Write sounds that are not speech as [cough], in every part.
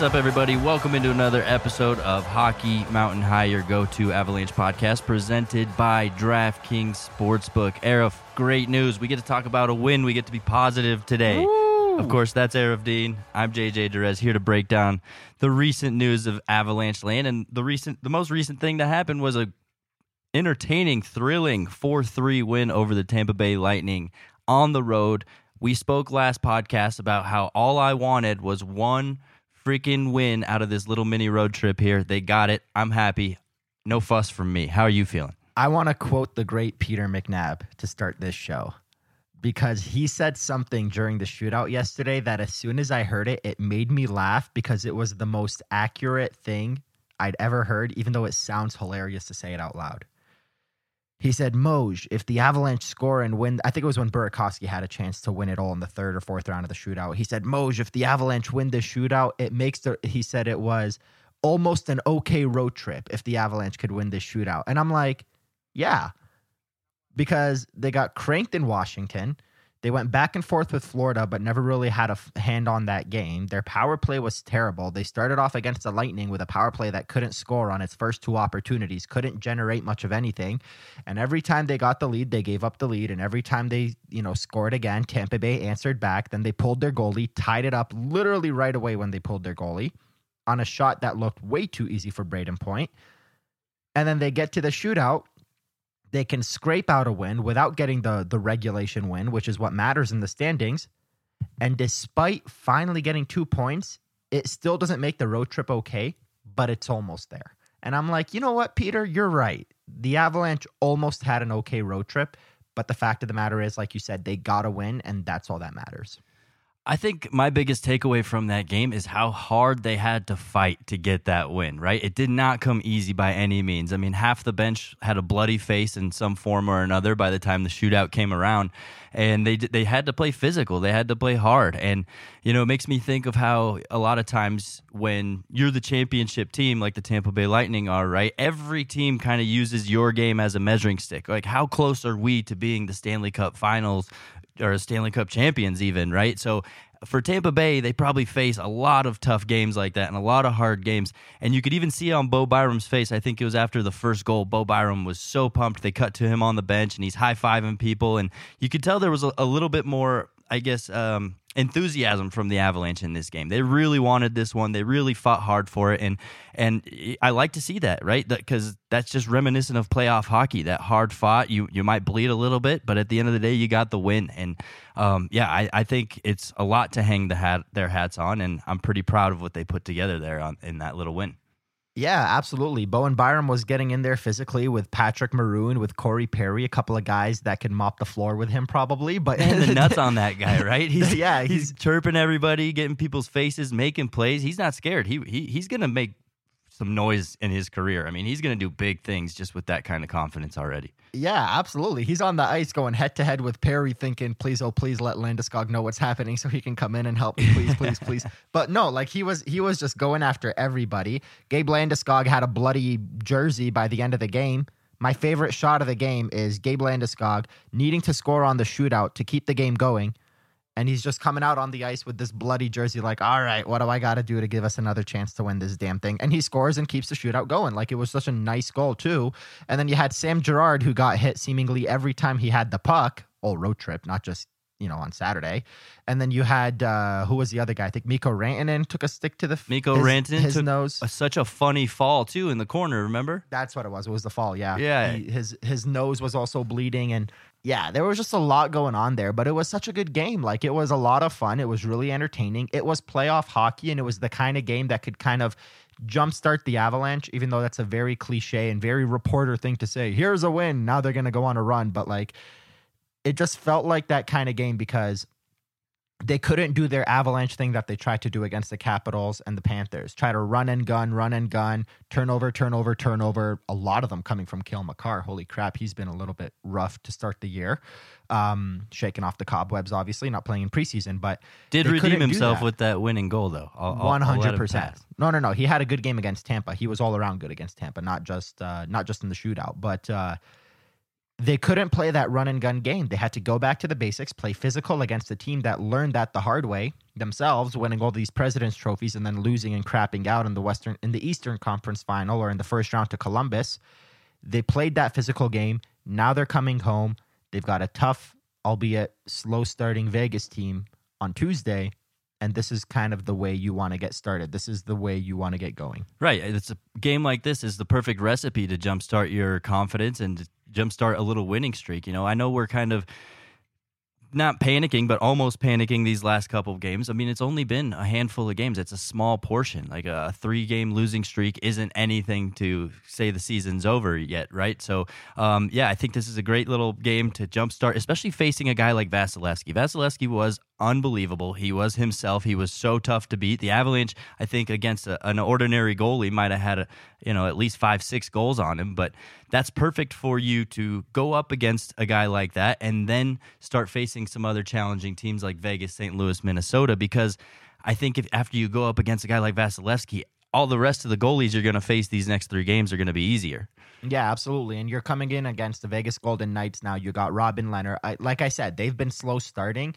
What's up, everybody? Welcome into another episode of Hockey Mountain High, your go to Avalanche podcast, presented by DraftKings Sportsbook. Aarif, great news. We get to talk about a win. We get to be positive today. Of course, that's Aarif Dean. I'm JJ Derez here to break down the recent news of Avalanche land. And the recent, the most recent thing that happened was a entertaining, thrilling 4 3 win over the Tampa Bay Lightning on the road. We spoke last podcast about how all I wanted was one freaking win out of this little mini road trip here. They got it. I'm happy. No fuss from me. How are you feeling? I want to quote the great Peter McNab to start this show because he said something during the shootout yesterday that as soon as I heard it, it made me laugh because it was the most accurate thing I'd ever heard, even though it sounds hilarious to say it out loud. He said, Moj, if the Avalanche score and win, I think it was when Burakovsky had a chance to win it all in the third or fourth round of the shootout. He said, Moj, if the Avalanche win this shootout, it makes the, he said it was almost an okay road trip if the Avalanche could win this shootout. And I'm like, yeah, because they got cranked in Washington. They went back and forth with Florida, but never really had a f- hand on that game. Their power play was terrible. They started off against the Lightning with a power play that couldn't score on its first two opportunities, couldn't generate much of anything. And every time they got the lead, they gave up the lead. And every time they, you know, scored again, Tampa Bay answered back. Then they pulled their goalie, tied it up literally right away when they pulled their goalie on a shot that looked way too easy for Brayden Point. And then they get to the shootout they can scrape out a win without getting the the regulation win, which is what matters in the standings. And despite finally getting two points, it still doesn't make the road trip okay, but it's almost there. And I'm like, you know what, Peter, you're right. The Avalanche almost had an okay road trip, but the fact of the matter is, like you said, they got to win, and that's all that matters. I think my biggest takeaway from that game is how hard they had to fight to get that win, right? It did not come easy by any means. I mean, half the bench had a bloody face in some form or another by the time the shootout came around, and they they had to play physical. They had to play hard. And you know, it makes me think of how a lot of times when you're the championship team like the Tampa Bay Lightning are, right? Every team kind of uses your game as a measuring stick. Like how close are we to being the Stanley Cup Finals or Stanley Cup champions, even, right? So for Tampa Bay, they probably face a lot of tough games like that and a lot of hard games. And you could even see on Bo Byram's face, I think it was after the first goal, Bo Byram was so pumped. They cut to him on the bench and he's high fiving people. And you could tell there was a, a little bit more, I guess, um, enthusiasm from the Avalanche in this game. They really wanted this one. They really fought hard for it, and and I like to see that, right? Because that, that's just reminiscent of playoff hockey. That hard fought. You you might bleed a little bit, but at the end of the day, you got the win. And um, yeah, I, I think it's a lot to hang the hat their hats on, and I'm pretty proud of what they put together there on, in that little win. Yeah, absolutely. Bowen Byram was getting in there physically with Patrick Maroon, with Corey Perry, a couple of guys that can mop the floor with him probably. But and the [laughs] nuts on that guy, right? He's [laughs] yeah, he's, he's chirping everybody, getting people's faces, making plays. He's not scared. He he he's gonna make some noise in his career. I mean, he's gonna do big things just with that kind of confidence already. Yeah, absolutely. He's on the ice going head to head with Perry, thinking, please, oh, please let Landeskog know what's happening so he can come in and help me, please, please, [laughs] please. But no, like he was he was just going after everybody. Gabe Landeskog had a bloody jersey by the end of the game. My favorite shot of the game is Gabe Landeskog needing to score on the shootout to keep the game going. And he's just coming out on the ice with this bloody jersey, like, all right, what do I got to do to give us another chance to win this damn thing? And he scores and keeps the shootout going. Like, it was such a nice goal, too. And then you had Sam Girard, who got hit seemingly every time he had the puck, all road trip, not just, you know, on Saturday. And then you had, uh, who was the other guy? I think Mikko Rantanen took a stick to the f- Mikko his, Rantanen his took nose. a, such a funny fall, too, in the corner, remember? That's what it was. It was the fall. Yeah. Yeah. He, his his nose was also bleeding, and yeah, there was just a lot going on there. But it was such a good game. Like it was a lot of fun. It was really entertaining. It was playoff hockey, and it was the kind of game that could kind of jumpstart the Avalanche. Even though that's a very cliche and very reporter thing to say. Here's a win. Now they're gonna go on a run. But like, it just felt like that kind of game because they couldn't do their avalanche thing that they tried to do against the Capitals and the Panthers. Try to run and gun, run and gun, turnover, turnover, turnover. A lot of them coming from Cale Makar. Holy crap, he's been a little bit rough to start the year. Um, shaking off the cobwebs, obviously, not playing in preseason, but Did redeem himself that. with that winning goal, though. One hundred percent. No, no, no. He had a good game against Tampa. He was all around good against Tampa, not just uh, not just in the shootout. But uh, they couldn't play that run and gun game. They had to go back to the basics, play physical against a team that learned that the hard way themselves, winning all these presidents trophies and then losing and crapping out in the Western in the Eastern Conference final or in the first round to Columbus. They played that physical game. Now they're coming home. They've got a tough, albeit slow starting Vegas team on Tuesday. And this is kind of the way you want to get started. This is the way you want to get going. Right. It's a game like this is the perfect recipe to jumpstart your confidence and jumpstart a little winning streak. You know, I know we're kind of not panicking, but almost panicking these last couple of games. I mean, it's only been a handful of games. It's a small portion. Like a three game losing streak isn't anything to say the season's over yet, right? So, um, yeah, I think this is a great little game to jumpstart, especially facing a guy like Vasilevskiy. Vasilevskiy was unbelievable. He was himself. He was so tough to beat. The Avalanche, I think, against a, an ordinary goalie, might have had a, you know at least five, six goals on him. But that's perfect for you to go up against a guy like that and then start facing some other challenging teams like Vegas, St. Louis, Minnesota. Because I think if after you go up against a guy like Vasilevskiy, all the rest of the goalies you're going to face these next three games are going to be easier. Yeah, absolutely. And you're coming in against the Vegas Golden Knights now. You got Robin Lehner. I, like I said, they've been slow starting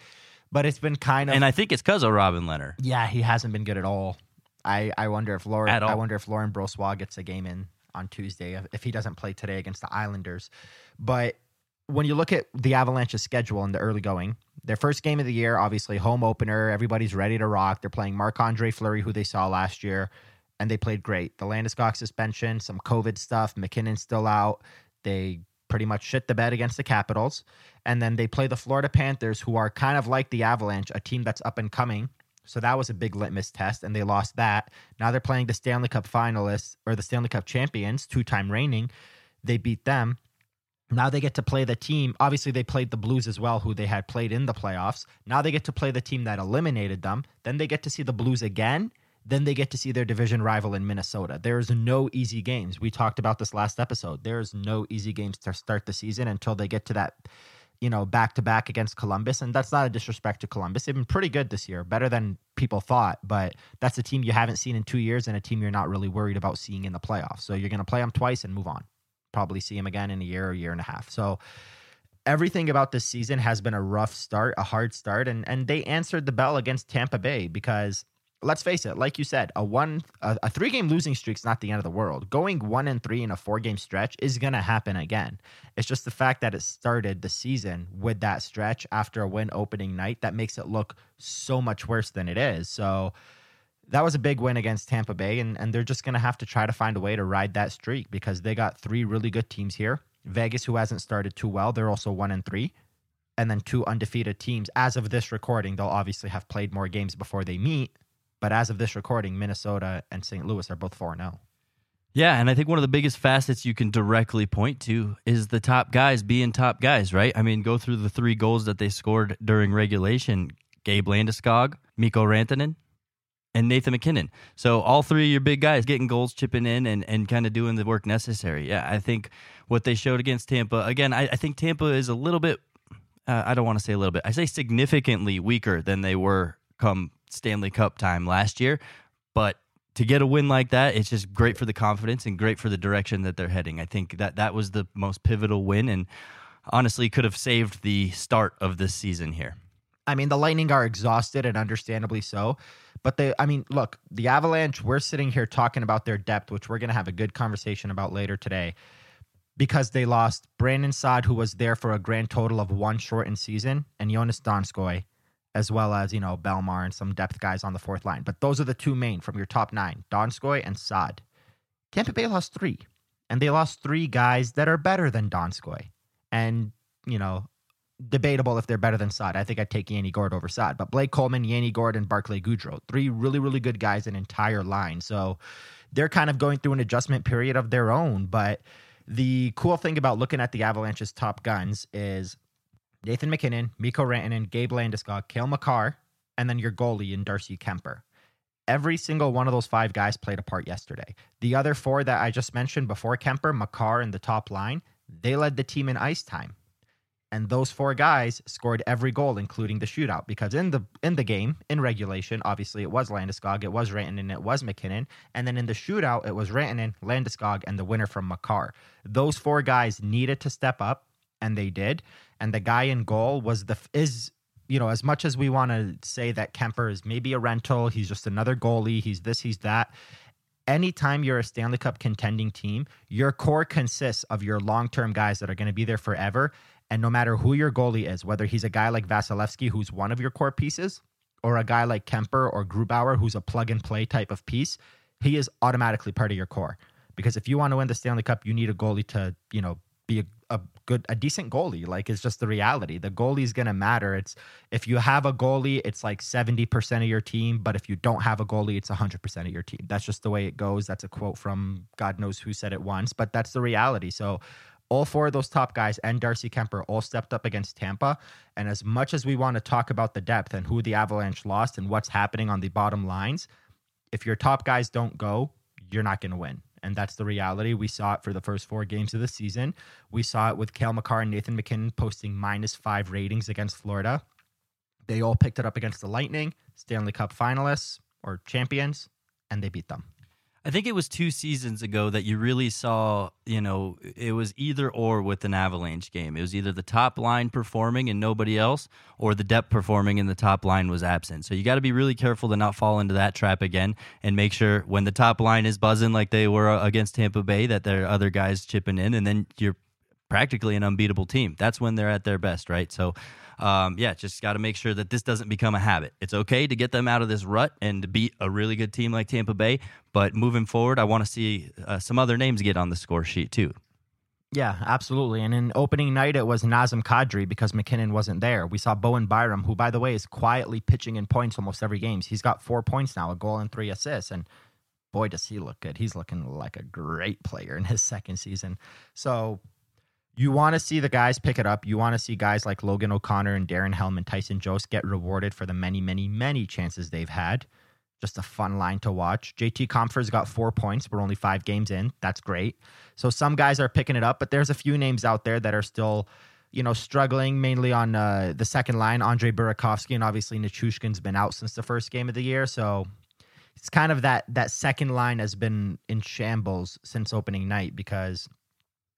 but it's been kind of. And I think it's because of Robin Lehner. Yeah, he hasn't been good at all. I, I wonder if Lauren I wonder if Laurent Brossoit gets a game in on Tuesday if he doesn't play today against the Islanders. But when you look at the Avalanche's schedule in the early going, their first game of the year, obviously home opener, everybody's ready to rock. They're playing Marc Andre Fleury, who they saw last year, and they played great. The Landeskog suspension, some COVID stuff, MacKinnon's still out. They pretty much shit the bed against the Capitals. And then they play the Florida Panthers, who are kind of like the Avalanche, a team that's up and coming. So that was a big litmus test, and they lost that. Now they're playing the Stanley Cup finalists or the Stanley Cup champions, two time reigning. They beat them. Now they get to play the team. Obviously, they played the Blues as well, who they had played in the playoffs. Now they get to play the team that eliminated them. Then they get to see the Blues again then they get to see their division rival in Minnesota. There's no easy games. We talked about this last episode. There's no easy games to start the season until they get to that, you know, back to back against Columbus. And that's not a disrespect to Columbus. They've been pretty good this year, better than people thought. But that's a team you haven't seen in two years and a team you're not really worried about seeing in the playoffs. So you're going to play them twice and move on. Probably see them again in a year or year and a half. So everything about this season has been a rough start, a hard start, and and they answered the bell against Tampa Bay because let's face it, like you said, a one a, a three game losing streak is not the end of the world. Going one and three in a four game stretch is gonna happen again. It's just the fact that it started the season with that stretch after a win opening night that makes it look so much worse than it is. So that was a big win against Tampa Bay, and, and they're just gonna have to try to find a way to ride that streak because they got three really good teams here. Vegas, who hasn't started too well, they're also one and three. And then two undefeated teams. As of this recording, they'll obviously have played more games before they meet but as of this recording, Minnesota and St. Louis are both 4 0. Yeah, and I think one of the biggest facets you can directly point to is the top guys being top guys, right? I mean, go through the three goals that they scored during regulation Gabe Landeskog, Mikko Rantanen, and Nathan MacKinnon. So all three of your big guys getting goals, chipping in, and, and kind of doing the work necessary. Yeah, I think what they showed against Tampa, again, I, I think Tampa is a little bit, uh, I don't want to say a little bit, I say significantly weaker than they were come Stanley Cup time last year. But to get a win like that, it's just great for the confidence and great for the direction that they're heading. I think that that was the most pivotal win and honestly could have saved the start of this season here. I mean, the Lightning are exhausted and understandably so. But they, I mean, look, the Avalanche, we're sitting here talking about their depth, which we're going to have a good conversation about later today because they lost Brandon Saad, who was there for a grand total of one shortened season, and Joonas Donskoi, as well as, you know, Belmar and some depth guys on the fourth line. But those are the two main from your top nine Donskoi and Saad. Tampa Bay lost three, and they lost three guys that are better than Donskoi. And, you know, debatable if they're better than Saad. I think I'd take Yanni Gourde over Saad. But Blake Coleman, Yanni Gourde, and Barclay Goodrow, three really, really good guys, an entire line. So they're kind of going through an adjustment period of their own. But the cool thing about looking at the Avalanche's top guns is Nathan MacKinnon, Mikko Rantanen, Gabe Landeskog, Cale Makar, and then your goalie in Darcy Kuemper. Every single one of those five guys played a part yesterday. The other four that I just mentioned before Kuemper, Makar, and the top line, they led the team in ice time. And those four guys scored every goal, including the shootout. Because in the in the game, in regulation, obviously it was Landeskog, it was Rantanen, it was MacKinnon, and then in the shootout, it was Rantanen, Landeskog, and the winner from Makar. Those four guys needed to step up and they did. And the guy in goal was the is you know as much as we want to say that Kuemper is maybe a rental, he's just another goalie. He's this, he's that. Anytime you're a Stanley Cup contending team, your core consists of your long term guys that are going to be there forever. And no matter who your goalie is, whether he's a guy like Vasilevskiy, who's one of your core pieces, or a guy like Kuemper or Grubauer, who's a plug and play type of piece, he is automatically part of your core. Because if you want to win the Stanley Cup, you need a goalie to, you know, be a, a good, a decent goalie. Like it's just the reality. The goalie is going to matter. It's if you have a goalie, it's like 70% of your team. But if you don't have a goalie, it's 100% of your team. That's just the way it goes. That's a quote from God knows who said it once, but that's the reality. So all four of those top guys and Darcy Kuemper all stepped up against Tampa. And as much as we want to talk about the depth and who the Avalanche lost and what's happening on the bottom lines, if your top guys don't go, you're not going to win. And that's the reality. We saw it for the first four games of the season. We saw it with Cale Makar and Nathan MacKinnon posting minus five ratings against Florida. They all picked it up against the Lightning, Stanley Cup finalists or champions, and they beat them. I think it was two seasons ago that you really saw, you know, it was either or with an Avalanche game. It was either the top line performing and nobody else, or the depth performing and the top line was absent. So you got to be really careful to not fall into that trap again and make sure when the top line is buzzing like they were uh, against Tampa Bay that there are other guys chipping in, and then you're practically an unbeatable team. That's when they're at their best, right? So um, yeah, just got to make sure that this doesn't become a habit. It's okay to get them out of this rut and to beat a really good team like Tampa Bay, but moving forward, I want to see uh, some other names get on the score sheet too. Yeah, absolutely. And in opening night, it was Nazem Kadri because MacKinnon wasn't there. We saw Bowen Byram, who, by the way, is quietly pitching in points almost every game. He's got four points now, a goal and three assists. And boy, does he look good. He's looking like a great player in his second season. So you want to see the guys pick it up. You want to see guys like Logan O'Connor and Darren Helm and Tyson Jost get rewarded for the many, many, many chances they've had. Just a fun line to watch. JT Compher's got four points. We're only five games in. That's great. So some guys are picking it up, but there's a few names out there that are still, you know, struggling mainly on uh, the second line. Andre Burakovsky and obviously Nichushkin's been out since the first game of the year. So it's kind of that that second line has been in shambles since opening night because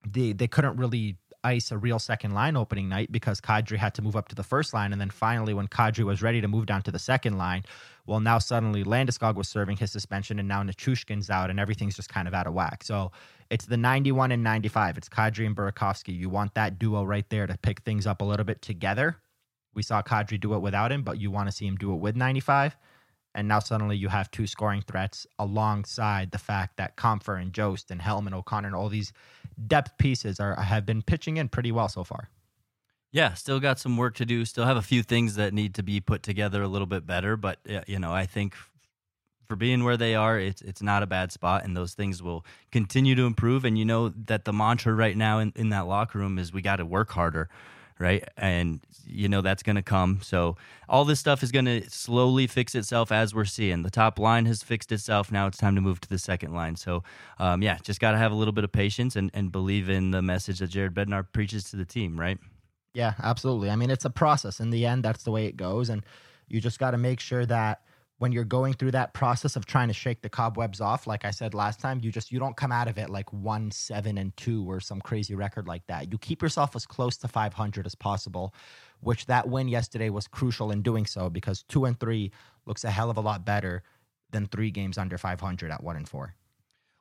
they they couldn't really ice a real second line opening night because Kadri had to move up to the first line. And then finally, when Kadri was ready to move down to the second line, well, now suddenly Landeskog was serving his suspension and now Nichushkin's out and everything's just kind of out of whack. So it's the 91 and 95. It's Kadri and Burakovsky. You want that duo right there to pick things up a little bit together. We saw Kadri do it without him, but you want to see him do it with 95. And now suddenly you have two scoring threats alongside the fact that Compher and Jost and Helm and O'Connor and all these depth pieces are have been pitching in pretty well so far. Yeah, still got some work to do. Still have a few things that need to be put together a little bit better, but you know, I think for being where they are, it's it's not a bad spot, and those things will continue to improve. And you know that the mantra right now in, in that locker room is we got to work harder right? And you know that's going to come. So all this stuff is going to slowly fix itself as we're seeing. The top line has fixed itself. Now it's time to move to the second line. So um, yeah, just got to have a little bit of patience and, and believe in the message that Jared Bednar preaches to the team, right? Yeah, absolutely. I mean, it's a process. In the end, that's the way it goes, and you just got to make sure that when you're going through that process of trying to shake the cobwebs off like i said last time you just you don't come out of it like one seven and two or some crazy record like that. You keep yourself as close to 500 as possible which that win yesterday was crucial in doing so because two and three looks a hell of a lot better than three games under 500 at one and four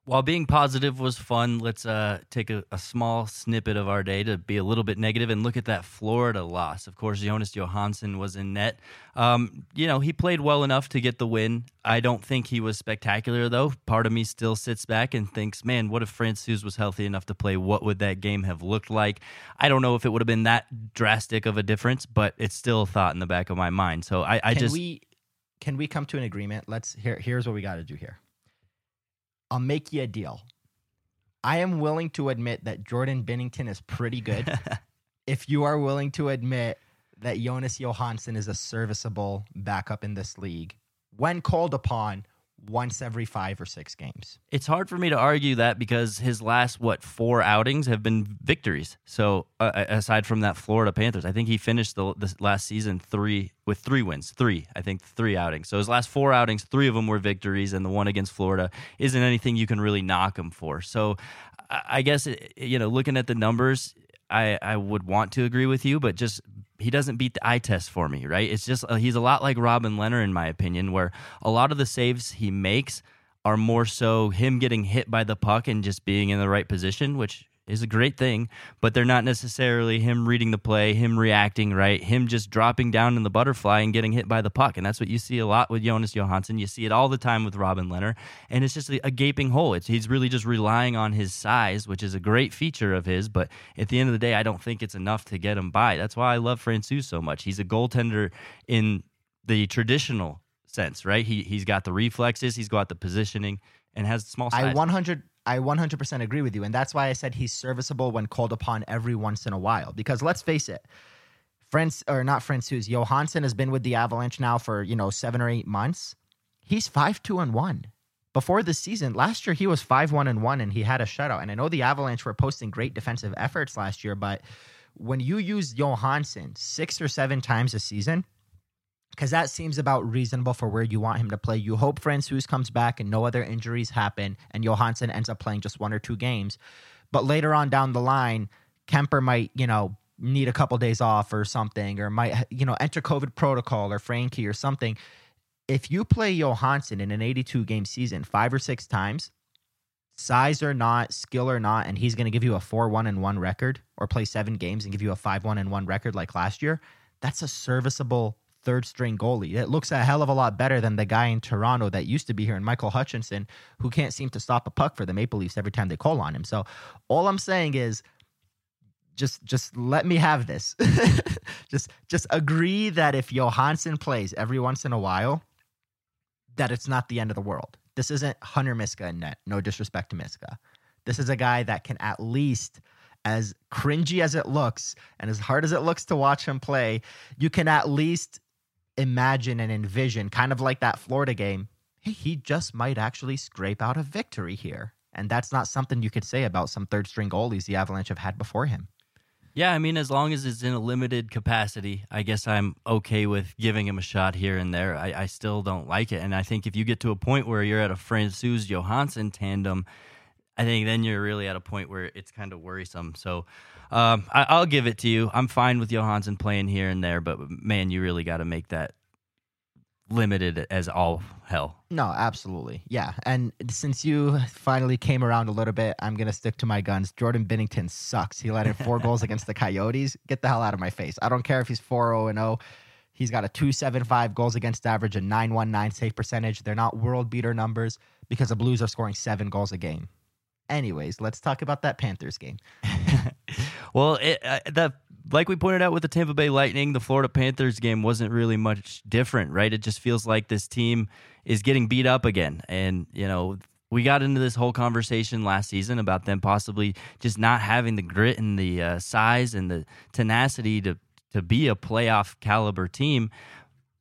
while being positive was fun, let's uh, take a, a, small snippet of our day to be a little bit negative and look at that Florida loss. Of course, Jonas Johansson was in net. Um, you know, he played well enough to get the win. I don't think he was spectacular, though. Part of me still sits back and thinks, man, what if Francouz was healthy enough to play? What would that game have looked like? I don't know if it would have been that drastic of a difference, but it's still a thought in the back of my mind. So I, I can just. We, can we come to an agreement? Let's here. Here's what we got to do here I'll make you a deal. I am willing to admit that Jordan Binnington is pretty good. [laughs] if you are willing to admit that Jonas Johansson is a serviceable backup in this league, when called upon, once every five or six games. It's hard for me to argue that because his last what four outings have been victories. So uh, aside from that Florida Panthers, I think he finished the, the, last season three with three wins, three I think three outings. So his last four outings, three of them were victories, and the one against Florida isn't anything you can really knock him for. So I guess you know looking at the numbers. I, I would want to agree with you, but just he doesn't beat the eye test for me, right? It's just uh, he's a lot like Robin Lehner in my opinion, where a lot of the saves he makes are more so him getting hit by the puck and just being in the right position, which is a great thing, but they're not necessarily him reading the play, him reacting right, him just dropping down in the butterfly and getting hit by the puck. And that's what you see a lot with Jonas Johansson. You see it all the time with Robin Lehner. And it's just a, gaping hole. It's, he's really just relying on his size, which is a great feature of his. But at the end of the day, I don't think it's enough to get him by. That's why I love Francouz so much. He's a goaltender in the traditional sense, right? He, he's got the reflexes, he's got the positioning, and has small size. I 100 I 100% agree with you. And that's why I said he's serviceable when called upon every once in a while. Because let's face it, Friends or not Francouz, Johansson has been with the Avalanche now for, you know, seven or eight months. He's 5 2 and 1. Before this season, last year he was 5 1 and 1 and he had a shutout. And I know the Avalanche were posting great defensive efforts last year, but when you use Johansson six or seven times a season, because that seems about reasonable for where you want him to play. You hope Francouz comes back and no other injuries happen, and Johansson ends up playing just one or two games. But later on down the line, Kuemper might, you know, need a couple days off or something, or might, you know, enter COVID protocol or Frankie or something. If you play Johansson in an 82 game season five or six times, size or not, skill or not, and he's going to give you a 4 1 and 1 record or play seven games and give you a 5 1 and 1 record like last year, that's a serviceable third string goalie. It looks a hell of a lot better than the guy in Toronto that used to be here, and Michael Hutchinson, who can't seem to stop a puck for the Maple Leafs every time they call on him. So all I'm saying is just just let me have this. [laughs] just just agree that if Johansson plays every once in a while, that it's not the end of the world. This isn't Hunter Miska in net. No disrespect to Miska. This is a guy that can at least as cringy as it looks and as hard as it looks to watch him play, you can at least imagine and envision, kind of like that Florida game, hey, he just might actually scrape out a victory here. And that's not something you could say about some third string goalies the Avalanche have had before him. Yeah, I mean, as long as it's in a limited capacity, I guess I'm okay with giving him a shot here and there. I, I still don't like it. And I think if you get to a point where you're at a Francouz Johansson tandem, I think then you're really at a point where it's kind of worrisome. So um, I, will give it to you. I'm fine with Johansson playing here and there, but man, you really got to make that limited as all hell. No, absolutely. Yeah. And since you finally came around a little bit, I'm going to stick to my guns. Jordan Binnington sucks. He let in four [laughs] goals against the Coyotes. Get the hell out of my face. I don't care if he's 4 0 0. He's got a 275 goals against average, a 919 save percentage. They're not world beater numbers because the Blues are scoring seven goals a game. Anyways, let's talk about that Panthers game. [laughs] well, it, uh, the like we pointed out with the Tampa Bay Lightning, the Florida Panthers game wasn't really much different, right? It just feels like this team is getting beat up again, and you know we got into this whole conversation last season about them possibly just not having the grit and the uh, size and the tenacity to to be a playoff caliber team.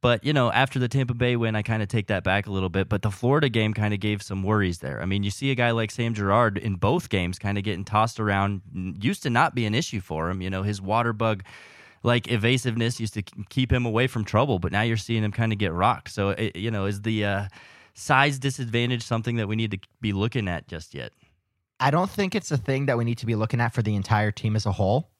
But, you know, after the Tampa Bay win, I kind of take that back a little bit. But the Florida game kind of gave some worries there. I mean, you see a guy like Sam Girard in both games kind of getting tossed around, used to not be an issue for him. You know, his water bug like evasiveness used to keep him away from trouble, but now you're seeing him kind of get rocked. So, it, you know, is the uh, size disadvantage something that we need to be looking at just yet? I don't think it's a thing that we need to be looking at for the entire team as a whole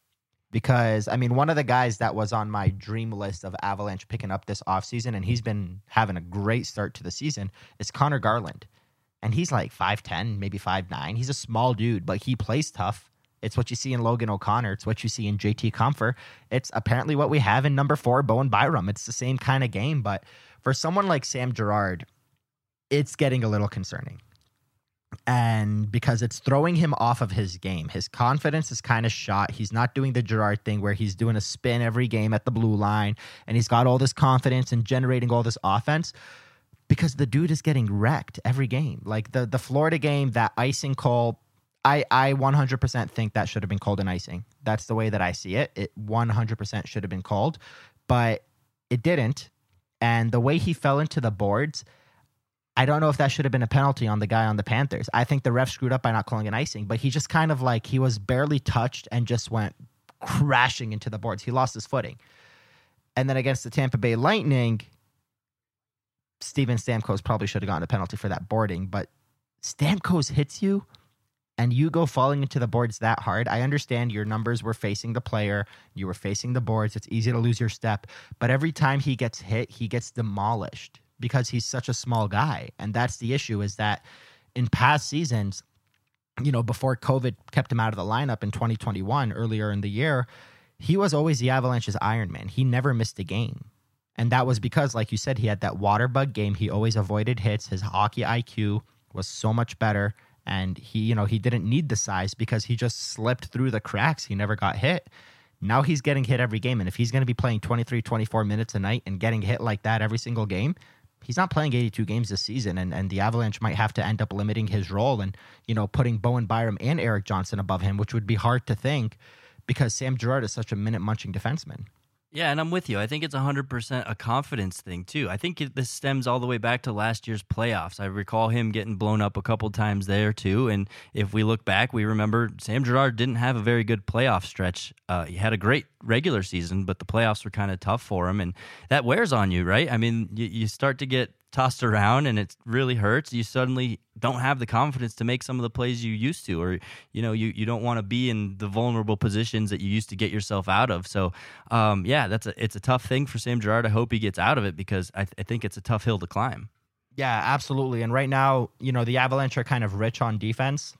because I mean, one of the guys that was on my dream list of Avalanche picking up this offseason, and he's been having a great start to the season, is Connor Garland. And he's like 5'10, maybe 5'9. He's a small dude, but he plays tough. It's what you see in Logan O'Connor. It's what you see in JT Compher. It's apparently what we have in number four, Bowen Byram. It's the same kind of game. But for someone like Sam Girard, it's getting a little concerning and because it's throwing him off of his game. His confidence is kind of shot. He's not doing the Girard thing where he's doing a spin every game at the blue line and he's got all this confidence and generating all this offense because the dude is getting wrecked every game. Like the the Florida game, that icing call, I I 100% think that should have been called an icing. That's the way that I see it. It 100% should have been called, but it didn't. And the way he fell into the boards, I don't know if that should have been a penalty on the guy on the Panthers. I think the ref screwed up by not calling an icing, but he just kind of like he was barely touched and just went crashing into the boards. He lost his footing. And then against the Tampa Bay Lightning, Steven Stamkos probably should have gotten a penalty for that boarding, but Stamkos hits you and you go falling into the boards that hard, I understand your numbers were facing the player, you were facing the boards. It's easy to lose your step, but every time he gets hit, he gets demolished because he's such a small guy. And that's the issue is that in past seasons, you know, before COVID kept him out of the lineup in 2021 earlier in the year, he was always the Avalanche's Iron Man. He never missed a game. And that was because, like you said, he had that water bug game. He always avoided hits. His hockey IQ was so much better. And he, you know, he didn't need the size because he just slipped through the cracks. He never got hit. Now he's getting hit every game. And if he's going to be playing 23, 24 minutes a night and getting hit like that every single game, he's not playing 82 games this season. And, and the Avalanche might have to end up limiting his role and, you know, putting Bowen Byram and Erik Johnson above him, which would be hard to think because Sam Girard is such a minute munching defenseman. Yeah, and I'm with you. I think it's 100% a confidence thing, too. I think it, this stems all the way back to last year's playoffs. I recall him getting blown up a couple times there, too. And if we look back, we remember Sam Girard didn't have a very good playoff stretch. Uh, he had a great regular season, but the playoffs were kind of tough for him. And that wears on you, right? I mean, you, you start to get tossed around and it really hurts, you suddenly don't have the confidence to make some of the plays you used to, or you know, you, you don't want to be in the vulnerable positions that you used to get yourself out of. So, um, yeah, that's a it's a tough thing for Sam Girard. I hope he gets out of it because I, th- I think it's a tough hill to climb. Yeah, absolutely. And right now, you know, the Avalanche are kind of rich on defense.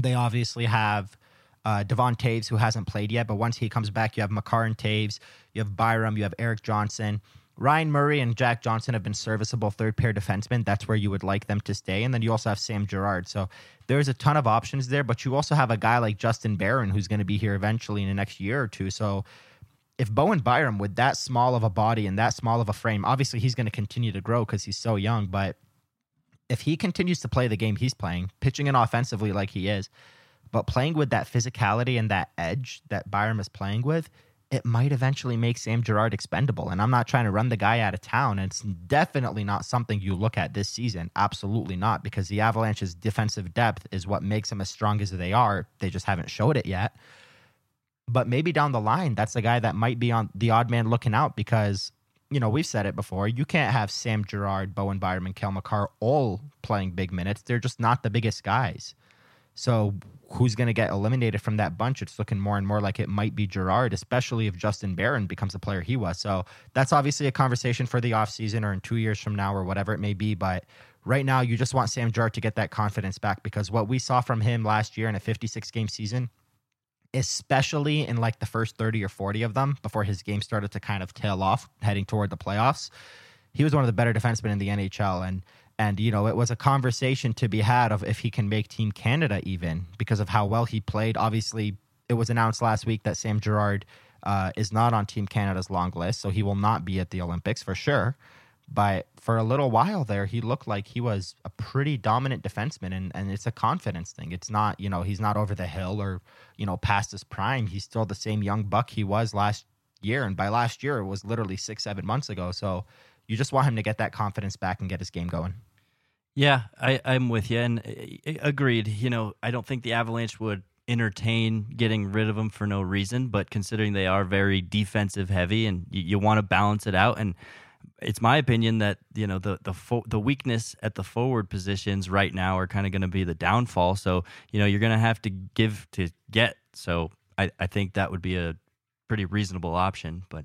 They obviously have uh, Devon Toews, who hasn't played yet, but once he comes back, you have Makar and Toews, you have Byram, you have Erik Johnson. Ryan Murray and Jack Johnson have been serviceable third pair defensemen. That's where you would like them to stay. And then you also have Sam Girard. So there's a ton of options there, but you also have a guy like Justin Barron who's going to be here eventually in the next year or two. So if Bowen Byram with that small of a body and that small of a frame, obviously he's going to continue to grow because he's so young, but if he continues to play the game he's playing, pitching and offensively like he is, but playing with that physicality and that edge that Byram is playing with, it might eventually make Sam Girard expendable. And I'm not trying to run the guy out of town. It's definitely not something you look at this season. Absolutely not, because the Avalanche's defensive depth is what makes them as strong as they are. They just haven't showed it yet. But maybe down the line, that's the guy that might be on the odd man looking out because, you know, we've said it before. You can't have Sam Girard, Bowen Byram, and Cale Makar all playing big minutes. They're just not the biggest guys. So who's going to get eliminated from that bunch? It's looking more and more like it might be Girard, especially if Justin Barron becomes the player he was. So that's obviously a conversation for the offseason or in two years from now or whatever it may be. But right now, you just want Sam Girard to get that confidence back because what we saw from him last year in a 56 game season, especially in like the first 30 or 40 of them before his game started to kind of tail off heading toward the playoffs, he was one of the better defensemen in the NHL. And and, you know, it was a conversation to be had of if he can make Team Canada even because of how well he played. Obviously, it was announced last week that Sam Girard uh, is not on Team Canada's long list, so he will not be at the Olympics for sure. But for a little while there, he looked like he was a pretty dominant defenseman, and, and it's a confidence thing. It's not, you know, he's not over the hill or, you know, past his prime. He's still the same young buck he was last year. And by last year, it was literally six, seven months ago. So you just want him to get that confidence back and get his game going. Yeah, I, I'm with you, and uh, agreed. You know, I don't think the Avalanche would entertain getting rid of him for no reason, but considering they are very defensive heavy, and you, you want to balance it out, and it's my opinion that you know the the fo- the weakness at the forward positions right now are kind of going to be the downfall. So you know you're going to have to give to get. So I I think that would be a pretty reasonable option, but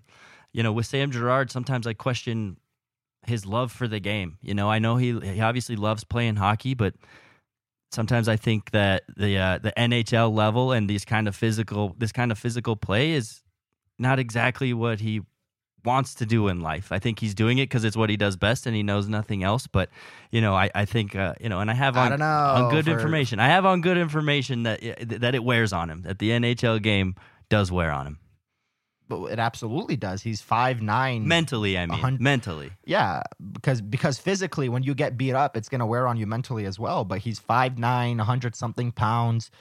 you know with Sam Girard, sometimes I question his love for the game. You know, I know he he obviously loves playing hockey, but sometimes I think that the uh, the NHL level and these kind of physical this kind of physical play is not exactly what he wants to do in life. I think he's doing it because it's what he does best and he knows nothing else. But you know, I, I think uh, you know, and I have on, I on good for... information. I have on good information that that it wears on him. That the NHL game does wear on him it absolutely does. He's five nine. Mentally, I mean, mentally. Yeah, because because physically, when you get beat up, it's gonna wear on you mentally as well. But he's five nine, hundred something pounds,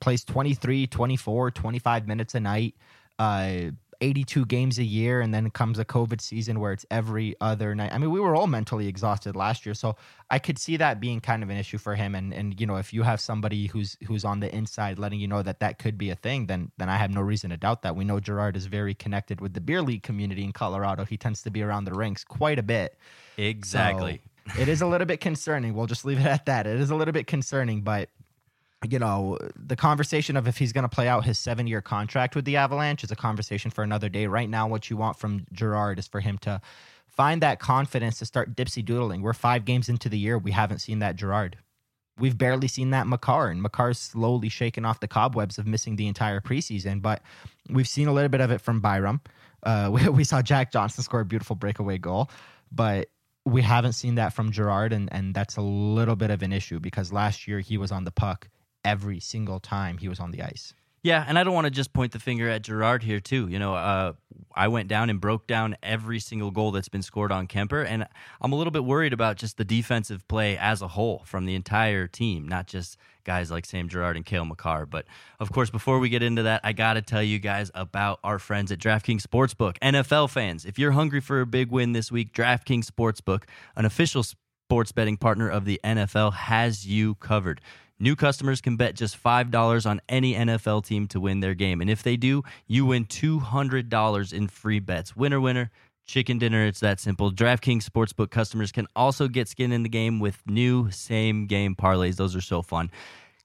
plays 23, 24, 25 minutes a night. Uh, 82 games a year and then comes a covid season where it's every other night. I mean we were all mentally exhausted last year so i could see that being kind of an issue for him. And and you know if you have somebody who's who's on the inside letting you know that that could be a thing then then i have no reason to doubt that. We know Girard is very connected with the beer league community in colorado. He tends to be around the rinks quite a bit. Exactly. so it is a little bit concerning. We'll just leave it at that. It is a little bit concerning but you know, the conversation of if he's going to play out his seven year contract with the Avalanche is a conversation for another day. Right now, what you want from Girard is for him to find that confidence to start dipsy doodling. We're five games into the year. We haven't seen that Girard. We've barely seen that Makar, and Makar's slowly shaking off the cobwebs of missing the entire preseason. But we've seen a little bit of it from Byram. Uh, [laughs] we, we saw Jack Johnson score a beautiful breakaway goal, but we haven't seen that from Girard, and, and that's a little bit of an issue because last year he was on the puck every single time he was on the ice. Yeah, and I don't want to just point the finger at Girard here too. You know, uh, I went down and broke down every single goal that's been scored on Kuemper, and I'm a little bit worried about just the defensive play as a whole from the entire team, not just guys like Sam Girard and Cale Makar. But of course, before we get into that, I got to tell you guys about our friends at DraftKings Sportsbook. NFL fans, if you're hungry for a big win this week, DraftKings Sportsbook, an official sports betting partner of the NFL, has you covered. New customers can bet just $5 on any NFL team to win their game. And if they do, you win $200 in free bets. Winner, winner, chicken dinner. It's that simple. DraftKings Sportsbook customers can also get skin in the game with new same game parlays. Those are so fun.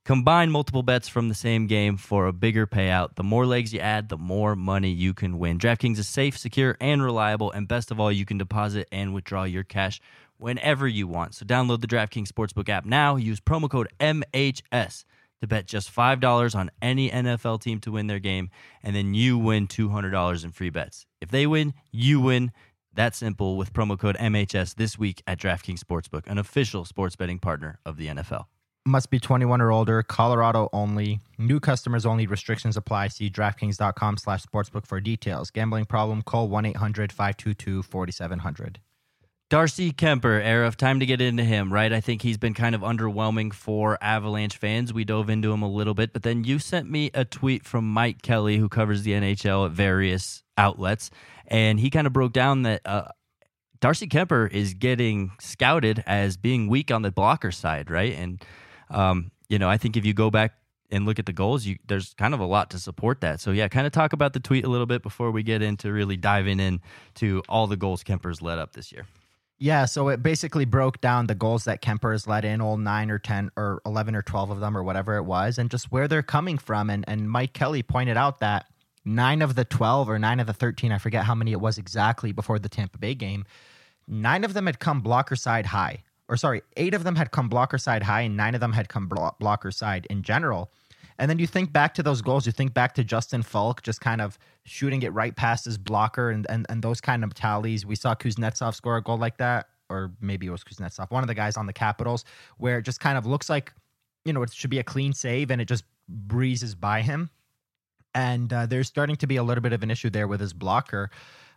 Combine multiple bets from the same game for a bigger payout. The more legs you add, the more money you can win. DraftKings is safe, secure, and reliable. And best of all, you can deposit and withdraw your cash whenever you want. So download the DraftKings Sportsbook app now. Use promo code MHS to bet just $5 on any NFL team to win their game, and then you win $200 in free bets. If they win, you win. That simple with promo code MHS this week at DraftKings Sportsbook, an official sports betting partner of the NFL. Must be 21 or older, Colorado only. New customers only. Restrictions apply. See DraftKings.com slash sportsbook for details. Gambling problem? Call 1-800-522-4700. Darcy Kuemper, Aarif, time to get into him, right? I think he's been kind of underwhelming for Avalanche fans. We dove into him a little bit, but then you sent me a tweet from Mike Kelly, who covers the NHL at various outlets, and he kind of broke down that uh, Darcy Kuemper is getting scouted as being weak on the blocker side, right? And, um, you know, I think if you go back and look at the goals, you, there's kind of a lot to support that. So, yeah, kind of talk about the tweet a little bit before we get into really diving in to all the goals Kuemper's led up this year. Yeah, so it basically broke down the goals that Kuemper has let in, all nine or ten or eleven or twelve of them or whatever it was, and just where they're coming from. And and Mike Kelly pointed out that nine of the twelve or nine of the thirteen, I forget how many it was exactly before the Tampa Bay game, nine of them had come blocker side high. Or sorry, eight of them had come blocker side high, and nine of them had come blocker side in general. And then you think back to those goals, you think back to Justin Faulk just kind of shooting it right past his blocker and, and, and those kind of tallies. We saw Kuznetsov score a goal like that, or maybe it was Kuznetsov, one of the guys on the Capitals, where it just kind of looks like, you know, it should be a clean save and it just breezes by him. And uh, there's starting to be a little bit of an issue there with his blocker.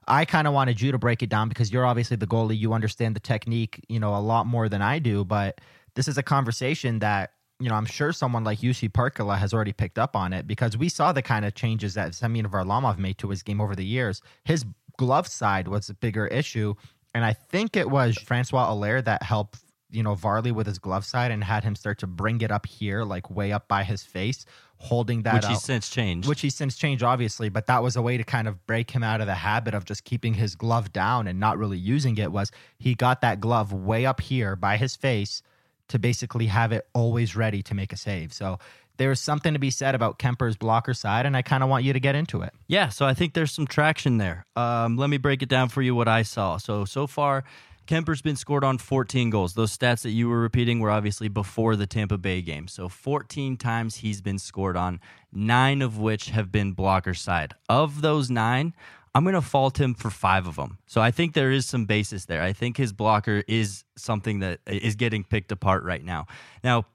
I kind of wanted you to break it down because you're obviously the goalie. You understand the technique, you know, a lot more than I do. But this is a conversation that you know, I'm sure someone like Jussi Parkkila has already picked up on it because we saw the kind of changes that Semyon Varlamov made to his game over the years. His glove side was a bigger issue. And I think it was Francois Allaire that helped, you know, Varley with his glove side and had him start to bring it up here, like way up by his face, holding that Which out, he's since changed. Which he's since changed, obviously, but that was a way to kind of break him out of the habit of just keeping his glove down and not really using it was he got that glove way up here by his face to basically have it always ready to make a save. So there's something to be said about Kuemper's blocker side, and I kind of want you to get into it. Yeah, so I think there's some traction there. Um, let me break it down for you what I saw. So, so far, Kuemper's been scored on 14 goals. Those stats that you were repeating were obviously before the Tampa Bay game. So 14 times he's been scored on, nine of which have been blocker side. Of those nine, I'm going to fault him for five of them. So I think there is some basis there. I think his blocker is something that is getting picked apart right now. Now,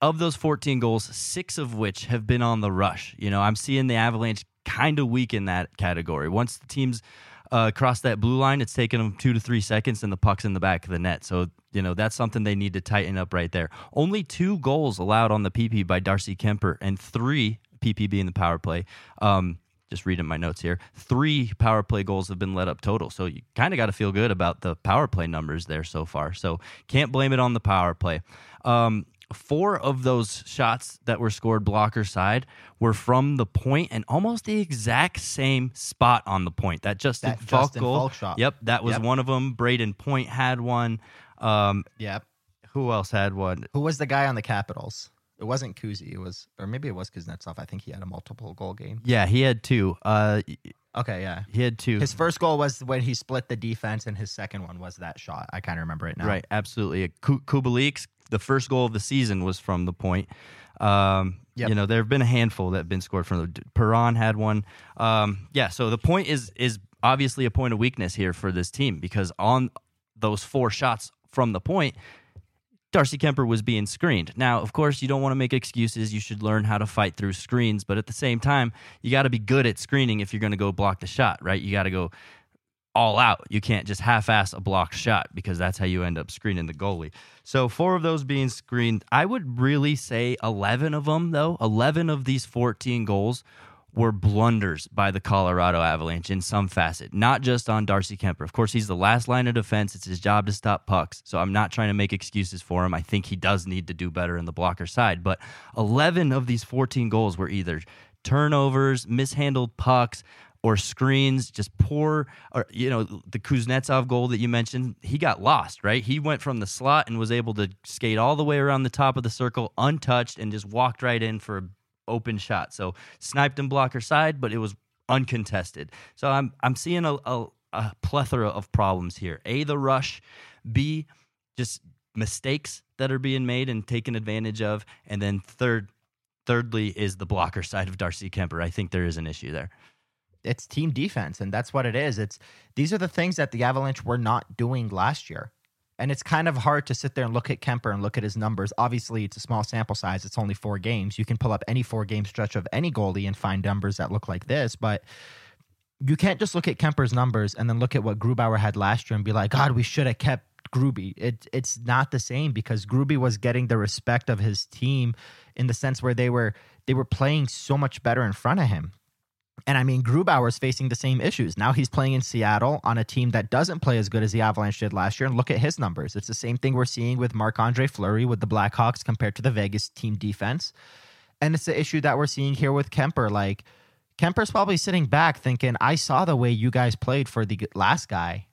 of those 14 goals, six of which have been on the rush. You know, I'm seeing the Avalanche kind of weak in that category. Once the teams uh, cross that blue line, it's taken them two to three seconds, and the puck's in the back of the net. So you know that's something they need to tighten up right there. Only two goals allowed on the PP by Darcy Kuemper, and three PPB in the power play. Um, just reading my notes here. Three power play goals have been let up total. So you kind of got to feel good about the power play numbers there so far. So can't blame it on the power play. Um, four of those shots that were scored blocker side were from the point and almost the exact same spot on the point. That Justin that Faulk Justin goal. Faulk shot. Yep, that was Yep. one of them. Brayden Point had one. Um, Yep. who else had one? Who was the guy on the Capitals? It wasn't Kuzi. It was, or maybe it was Kuznetsov. I think he had a multiple goal game. Yeah, he had two. Uh, Okay, yeah. he had two. His first goal was when he split the defense, and his second one was that shot. I kind of remember it now. Right, absolutely. Ku- Kubalik's the first goal of the season was from the point. Um, Yep. You know, there have been a handful that have been scored from the. Perron had one. Um, yeah, so the point is is obviously a point of weakness here for this team because on those four shots from the point, Darcy Kuemper was being screened. Now, of course, you don't want to make excuses. You should learn how to fight through screens, but at the same time, you got to be good at screening if you're going to go block the shot, right? You got to go all out. You can't just half ass a blocked shot because that's how you end up screening the goalie. So, four of those being screened, I would really say 11 of them, though, 11 of these 14 goals were blunders by the Colorado Avalanche in some facet, not just on Darcy Kuemper. Of course, he's the last line of defense. It's his job to stop pucks. So I'm not trying to make excuses for him. I think he does need to do better in the blocker side. But 11 of these 14 goals were either turnovers, mishandled pucks, or screens, just poor, or you know, the Kuznetsov goal that you mentioned, he got lost, right? He went from the slot and was able to skate all the way around the top of the circle untouched and just walked right in for a open shot. So sniped and blocker side, but it was uncontested. So I'm I'm seeing a, a, a plethora of problems here. A the rush, B just mistakes that are being made and taken advantage of, and then third thirdly is the blocker side of Darcy Kuemper. I think there is an issue there. It's team defense, and that's what it is. It's these are the things that the Avalanche were not doing last year. And it's kind of hard to sit there and look at Kuemper and look at his numbers. Obviously, it's a small sample size. It's only four games. You can pull up any four game stretch of any goalie and find numbers that look like this. But you can't just look at Kuemper's numbers and then look at what Grubauer had last year and be like, God, we should have kept Gruby. It, it's not the same because Gruby was getting the respect of his team in the sense where they were they were playing so much better in front of him. And I mean, Grubauer is facing the same issues. Now he's playing in Seattle on a team that doesn't play as good as the Avalanche did last year. And look at his numbers. It's the same thing we're seeing with Marc Andre Fleury with the Blackhawks compared to the Vegas team defense. And it's the issue that we're seeing here with Kuemper. Like, Kuemper's probably sitting back thinking, I saw the way you guys played for the last guy.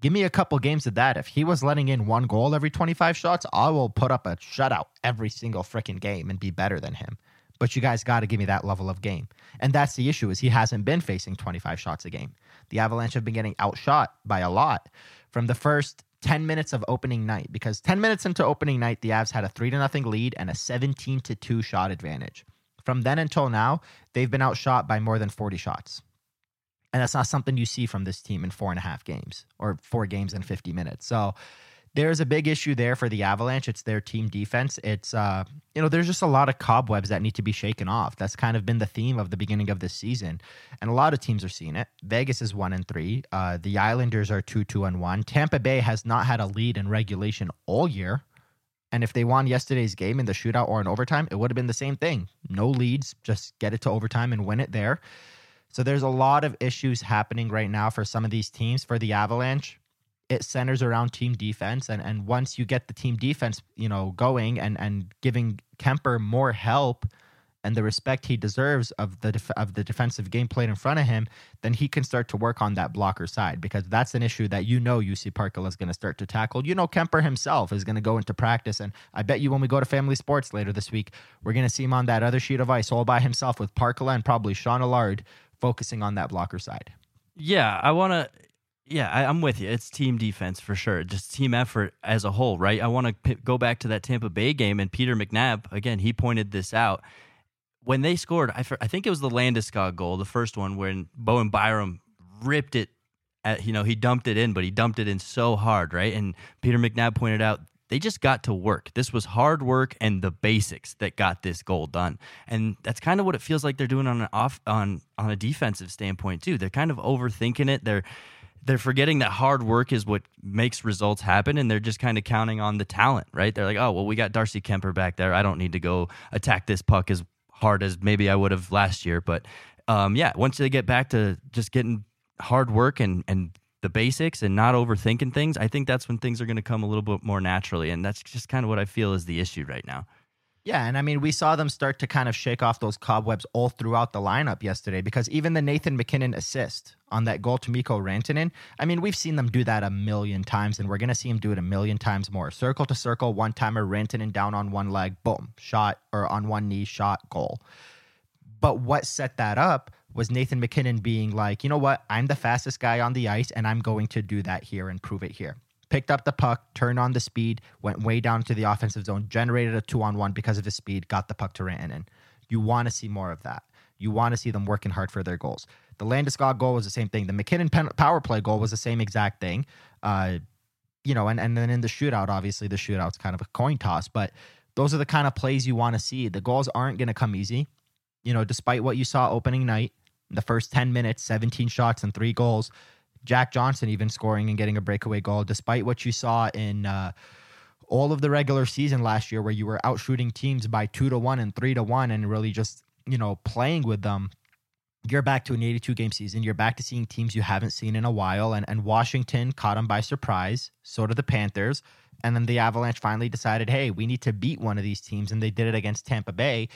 Give me a couple games of that. If he was letting in one goal every 25 shots, I will put up a shutout every single freaking game and be better than him but you guys got to give me that level of game. And that's the issue is he hasn't been facing 25 shots a game. The Avalanche have been getting outshot by a lot from the first 10 minutes of opening night because 10 minutes into opening night the Avs had a 3 to nothing lead and a 17 to 2 shot advantage. From then until now, they've been outshot by more than 40 shots. And that's not something you see from this team in four and a half games or four games in 50 minutes. So there's a big issue there for the Avalanche. It's their team defense. It's uh, you know, there's just a lot of cobwebs that need to be shaken off. That's kind of been the theme of the beginning of this season, and a lot of teams are seeing it. Vegas is one and three. Uh, the Islanders are two, two and one. Tampa Bay has not had a lead in regulation all year, and if they won yesterday's game in the shootout or in overtime, it would have been the same thing. No leads, just get it to overtime and win it there. So there's a lot of issues happening right now for some of these teams. For the Avalanche, it centers around team defense and and once you get the team defense you know going and and giving Kuemper more help and the respect he deserves of the def- of the defensive game played in front of him then he can start to work on that blocker side because that's an issue that you know Jussi Parkkila is going to start to tackle you know Kuemper himself is going to go into practice and I bet you when we go to family sports later this week we're going to see him on that other sheet of ice all by himself with Parkle and probably Sean Allard focusing on that blocker side Yeah, I want to. Yeah, I, I'm with you. It's team defense for sure. Just team effort as a whole, right? I want to p- go back to that Tampa Bay game and Peter McNab again. He pointed this out when they scored. I, I think it was the Landeskog goal, the first one, when Bowen Byram ripped it. At, you know, he dumped it in, but he dumped it in so hard, right? And Peter McNab pointed out they just got to work. This was hard work and the basics that got this goal done. And that's kind of what it feels like they're doing on an off on on a defensive standpoint too. They're kind of overthinking it. They're they're forgetting that hard work is what makes results happen and they're just kind of counting on the talent, right? They're like, "Oh, well we got Darcy Kuemper back there. I don't need to go attack this puck as hard as maybe I would have last year." But um, yeah, once they get back to just getting hard work and and the basics and not overthinking things, I think that's when things are going to come a little bit more naturally. And that's just kind of what I feel is the issue right now. Yeah, and I mean, we saw them start to kind of shake off those cobwebs all throughout the lineup yesterday because even the Nathan MacKinnon assist on that goal to Mikko Rantanen, I mean, we've seen them do that a million times, and we're going to see him do it a million times more. Circle to circle, one timer, Rantanen down on one leg, boom, shot, or on one knee, shot, goal. But what set that up was Nathan MacKinnon being like, you know what, I'm the fastest guy on the ice, and I'm going to do that here and prove it here picked up the puck, turned on the speed, went way down to the offensive zone, generated a two on one because of his speed, got the puck to Rantanen. You want to see more of that. You want to see them working hard for their goals. The Landeskog goal was the same thing. The MacKinnon power play goal was the same exact thing. Uh, you know, and, and then in the shootout, obviously the shootout's kind of a coin toss, but those are the kind of plays you want to see. The goals aren't going to come easy. You know, despite what you saw opening night, the first 10 minutes, 17 shots and three goals, Jack Johnson even scoring and getting a breakaway goal, despite what you saw in uh, all of the regular season last year, where you were out shooting teams by two to one and three to one, and really just you know playing with them. You're back to an 82 game season. You're back to seeing teams you haven't seen in a while, and and Washington caught them by surprise. So did the Panthers, and then the Avalanche finally decided, hey, we need to beat one of these teams, and they did it against Tampa Bay.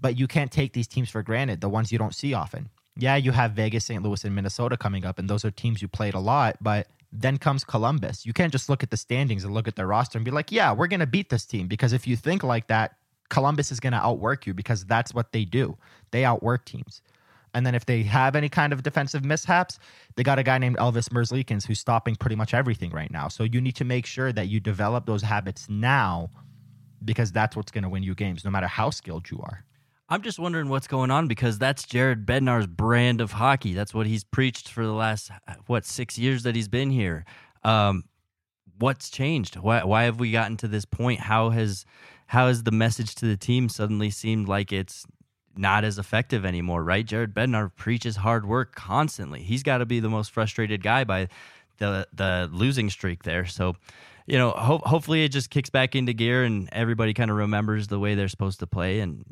But you can't take these teams for granted, the ones you don't see often yeah, you have Vegas, St. Louis, and Minnesota coming up, and those are teams you played a lot. But then comes Columbus. You can't just look at the standings and look at their roster and be like, yeah, we're going to beat this team. Because if you think like that, Columbus is going to outwork you because that's what they do. They outwork teams. And then if they have any kind of defensive mishaps, they got a guy named Elvis Merzlikins who's stopping pretty much everything right now. So you need to make sure that you develop those habits now because that's what's going to win you games, no matter how skilled you are. I'm just wondering what's going on because that's Jared Bednar's brand of hockey. That's what he's preached for the last what six years that he's been here. Um, what's changed? Why, why have we gotten to this point? How has how has the message to the team suddenly seemed like it's not as effective anymore? Right? Jared Bednar preaches hard work constantly. He's got to be the most frustrated guy by the the losing streak there. So you know, ho- hopefully it just kicks back into gear and everybody kind of remembers the way they're supposed to play and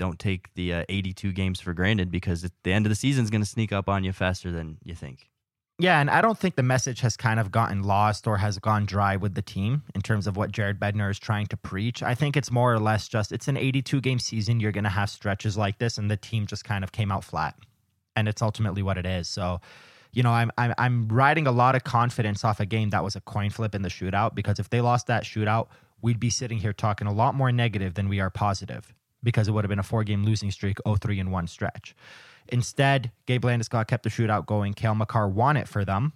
don't take the uh, 82 games for granted because the end of the season is going to sneak up on you faster than you think. Yeah, and I don't think the message has kind of gotten lost or has gone dry with the team in terms of what Jared Bednar is trying to preach. I think it's more or less just it's an 82 game season. You're going to have stretches like this, and the team just kind of came out flat, and it's ultimately what it is. So, you know, I'm I'm I'm riding a lot of confidence off a game that was a coin flip in the shootout because if they lost that shootout, we'd be sitting here talking a lot more negative than we are positive because it would have been a four game losing streak, 3 and 1 stretch. Instead, Gabe Landeskog kept the shootout going. Cale Makar won it for them.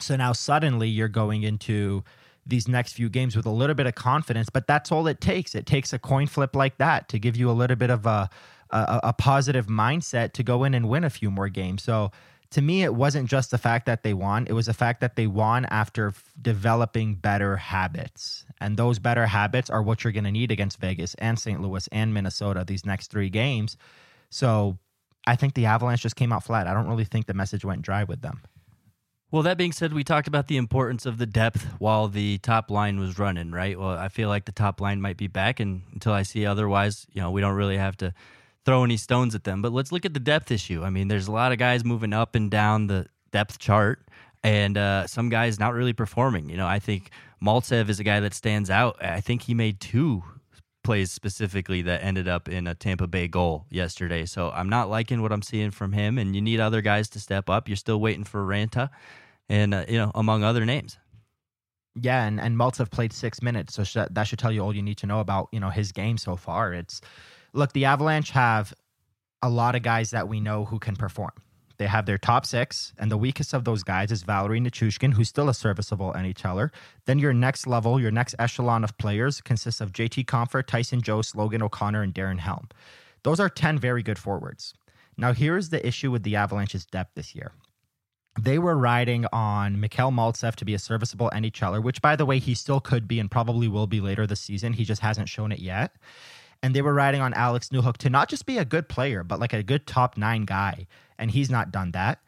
So now suddenly you're going into these next few games with a little bit of confidence, but that's all it takes. It takes a coin flip like that to give you a little bit of a, a, a positive mindset to go in and win a few more games. So to me, it wasn't just the fact that they won, it was the fact that they won after f- developing better habits. And those better habits are what you're going to need against Vegas and St. Louis and Minnesota these next three games. So I think the Avalanche just came out flat. I don't really think the message went dry with them. Well, that being said, we talked about the importance of the depth while the top line was running, right? Well, I feel like the top line might be back, and until I see otherwise, you know, we don't really have to throw any stones at them. But let's look at the depth issue. I mean, there's a lot of guys moving up and down the depth chart, and uh, some guys not really performing. You know, I think Maltsev is a guy that stands out. I think he made two plays specifically that ended up in a Tampa Bay goal yesterday. So I'm not liking what I'm seeing from him, and you need other guys to step up. You're still waiting for Ranta, and uh, you know, among other names. Yeah, and and Maltsev played six minutes, so sh- that should tell you all you need to know about you know his game so far. It's look, the Avalanche have a lot of guys that we know who can perform. They have their top six, and the weakest of those guys is Valeri Nichushkin, who's still a serviceable NHLer. Then your next level, your next echelon of players consists of JT Compher, Tyson Jost, Logan O'Connor, and Darren Helm. Those are 10 very good forwards. Now, here's the issue with the Avalanche's depth this year. They were riding on Mikhail Maltsev to be a serviceable NHLer, which, by the way, he still could be and probably will be later this season. He just hasn't shown it yet and they were riding on Alex Newhook to not just be a good player, but like a good top nine guy, and he's not done that.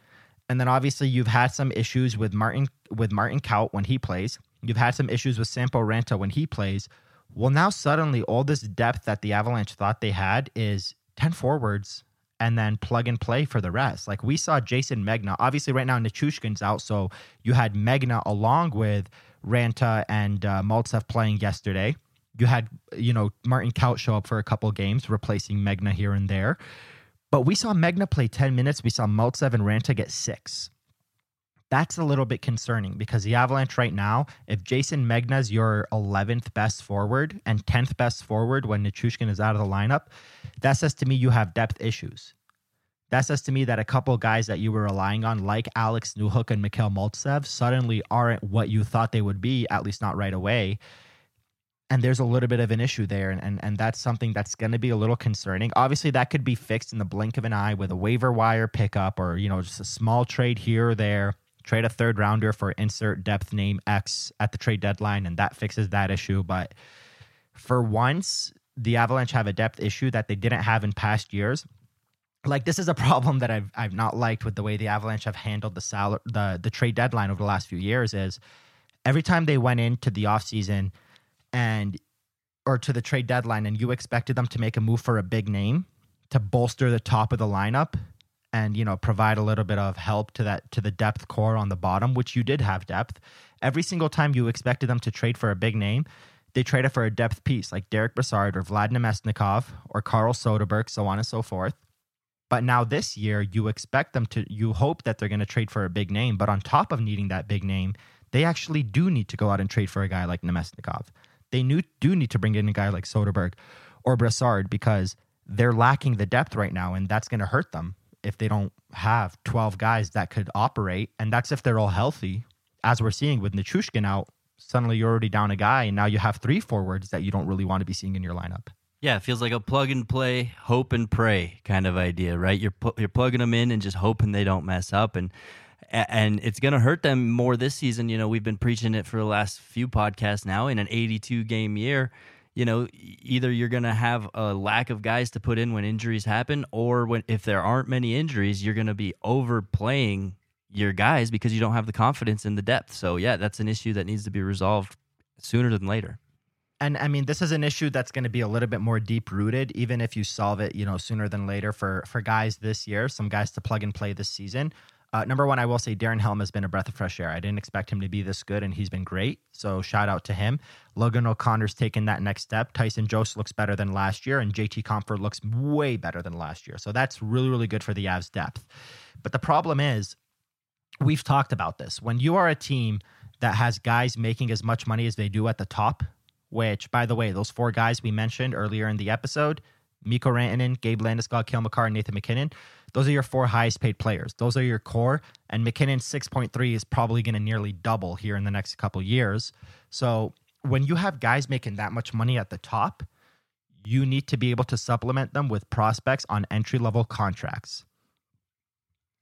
And then obviously you've had some issues with Martin with Martin Kaut when he plays. You've had some issues with Sampo Ranta when he plays. Well, now suddenly all this depth that the Avalanche thought they had is 10 forwards and then plug and play for the rest. Like we saw Jayson Megna. Obviously, right now Nichushkin's out, so you had Megna along with Ranta and uh, Maltsev playing yesterday. You had, you know, Martin Kaut show up for a couple games, replacing Megna here and there. But we saw Megna play 10 minutes. We saw Maltsev and Ranta get six. That's a little bit concerning because the Avalanche right now, if Jayson Megna's your 11th best forward and 10th best forward when Nichushkin is out of the lineup, that says to me you have depth issues. That says to me that a couple guys that you were relying on, like Alex Newhook and Mikhail Maltsev, suddenly aren't what you thought they would be, at least not right away. And there's a little bit of an issue there. And, and, and that's something that's going to be a little concerning. Obviously, that could be fixed in the blink of an eye with a waiver wire pickup or, you know, just a small trade here or there. Trade a third rounder for insert depth name X at the trade deadline, and that fixes that issue. But for once, the Avalanche have a depth issue that they didn't have in past years like this is a [laughs] problem that I've I've not liked with the way the Avalanche have handled the salary the the trade deadline over the last few years is every time they went into the offseason and or to the trade deadline and you expected them to make a move for a big name to bolster the top of the lineup and you know provide a little bit of help to that to the depth core on the bottom which you did have depth every single time you expected them to trade for a big name they traded for a depth piece like Derek Brassard or Vlad Namestnikov or Carl Soderberg so on and so forth but now this year, you expect them to, you hope that they're going to trade for a big name. But on top of needing that big name, they actually do need to go out and trade for a guy like Namestnikov. They new, do need to bring in a guy like Soderberg or Brassard because they're lacking the depth right now, and that's going to hurt them if they don't have 12 guys that could operate. And that's if they're all healthy. As we're seeing with Nichushkin out, suddenly you're already down a guy, and now you have three forwards that you don't really want to be seeing in your lineup. Yeah, it feels like a plug and play, hope and pray kind of idea, right? You're pu- you're plugging them in and just hoping they don't mess up, and and it's going to hurt them more this season. You know, we've been preaching it for the last few podcasts now. In an 82 game year, you know, either you're going to have a lack of guys to put in when injuries happen, or when if there aren't many injuries, you're going to be overplaying your guys because you don't have the confidence in the depth. So yeah, that's an issue that needs to be resolved sooner than later and I mean, this is an issue that's going to be a little bit more deep rooted, even if you solve it, you know, sooner than later for for guys this year, some guys to plug and play this season. Uh, number one, I will say Darren Helm has been a breath of fresh air. I didn't expect him to be this good, and he's been great. So shout out to him. Logan O'Connor's taken that next step. Tyson Jost looks better than last year, and JT Compher looks way better than last year. So that's really, really good for the Avs depth. But the problem is, we've talked about this. When you are a team that has guys making as much money as they do at the top, which, by the way, those four guys we mentioned earlier in the episode, Mikko Rantanen, Gabe Landeskog, Makar, and Nathan MacKinnon. Those are your four highest paid players. Those are your core. And MacKinnon's 6.3 is probably going to nearly double here in the next couple years. So when you have guys making that much money at the top, you need to be able to supplement them with prospects on entry level contracts.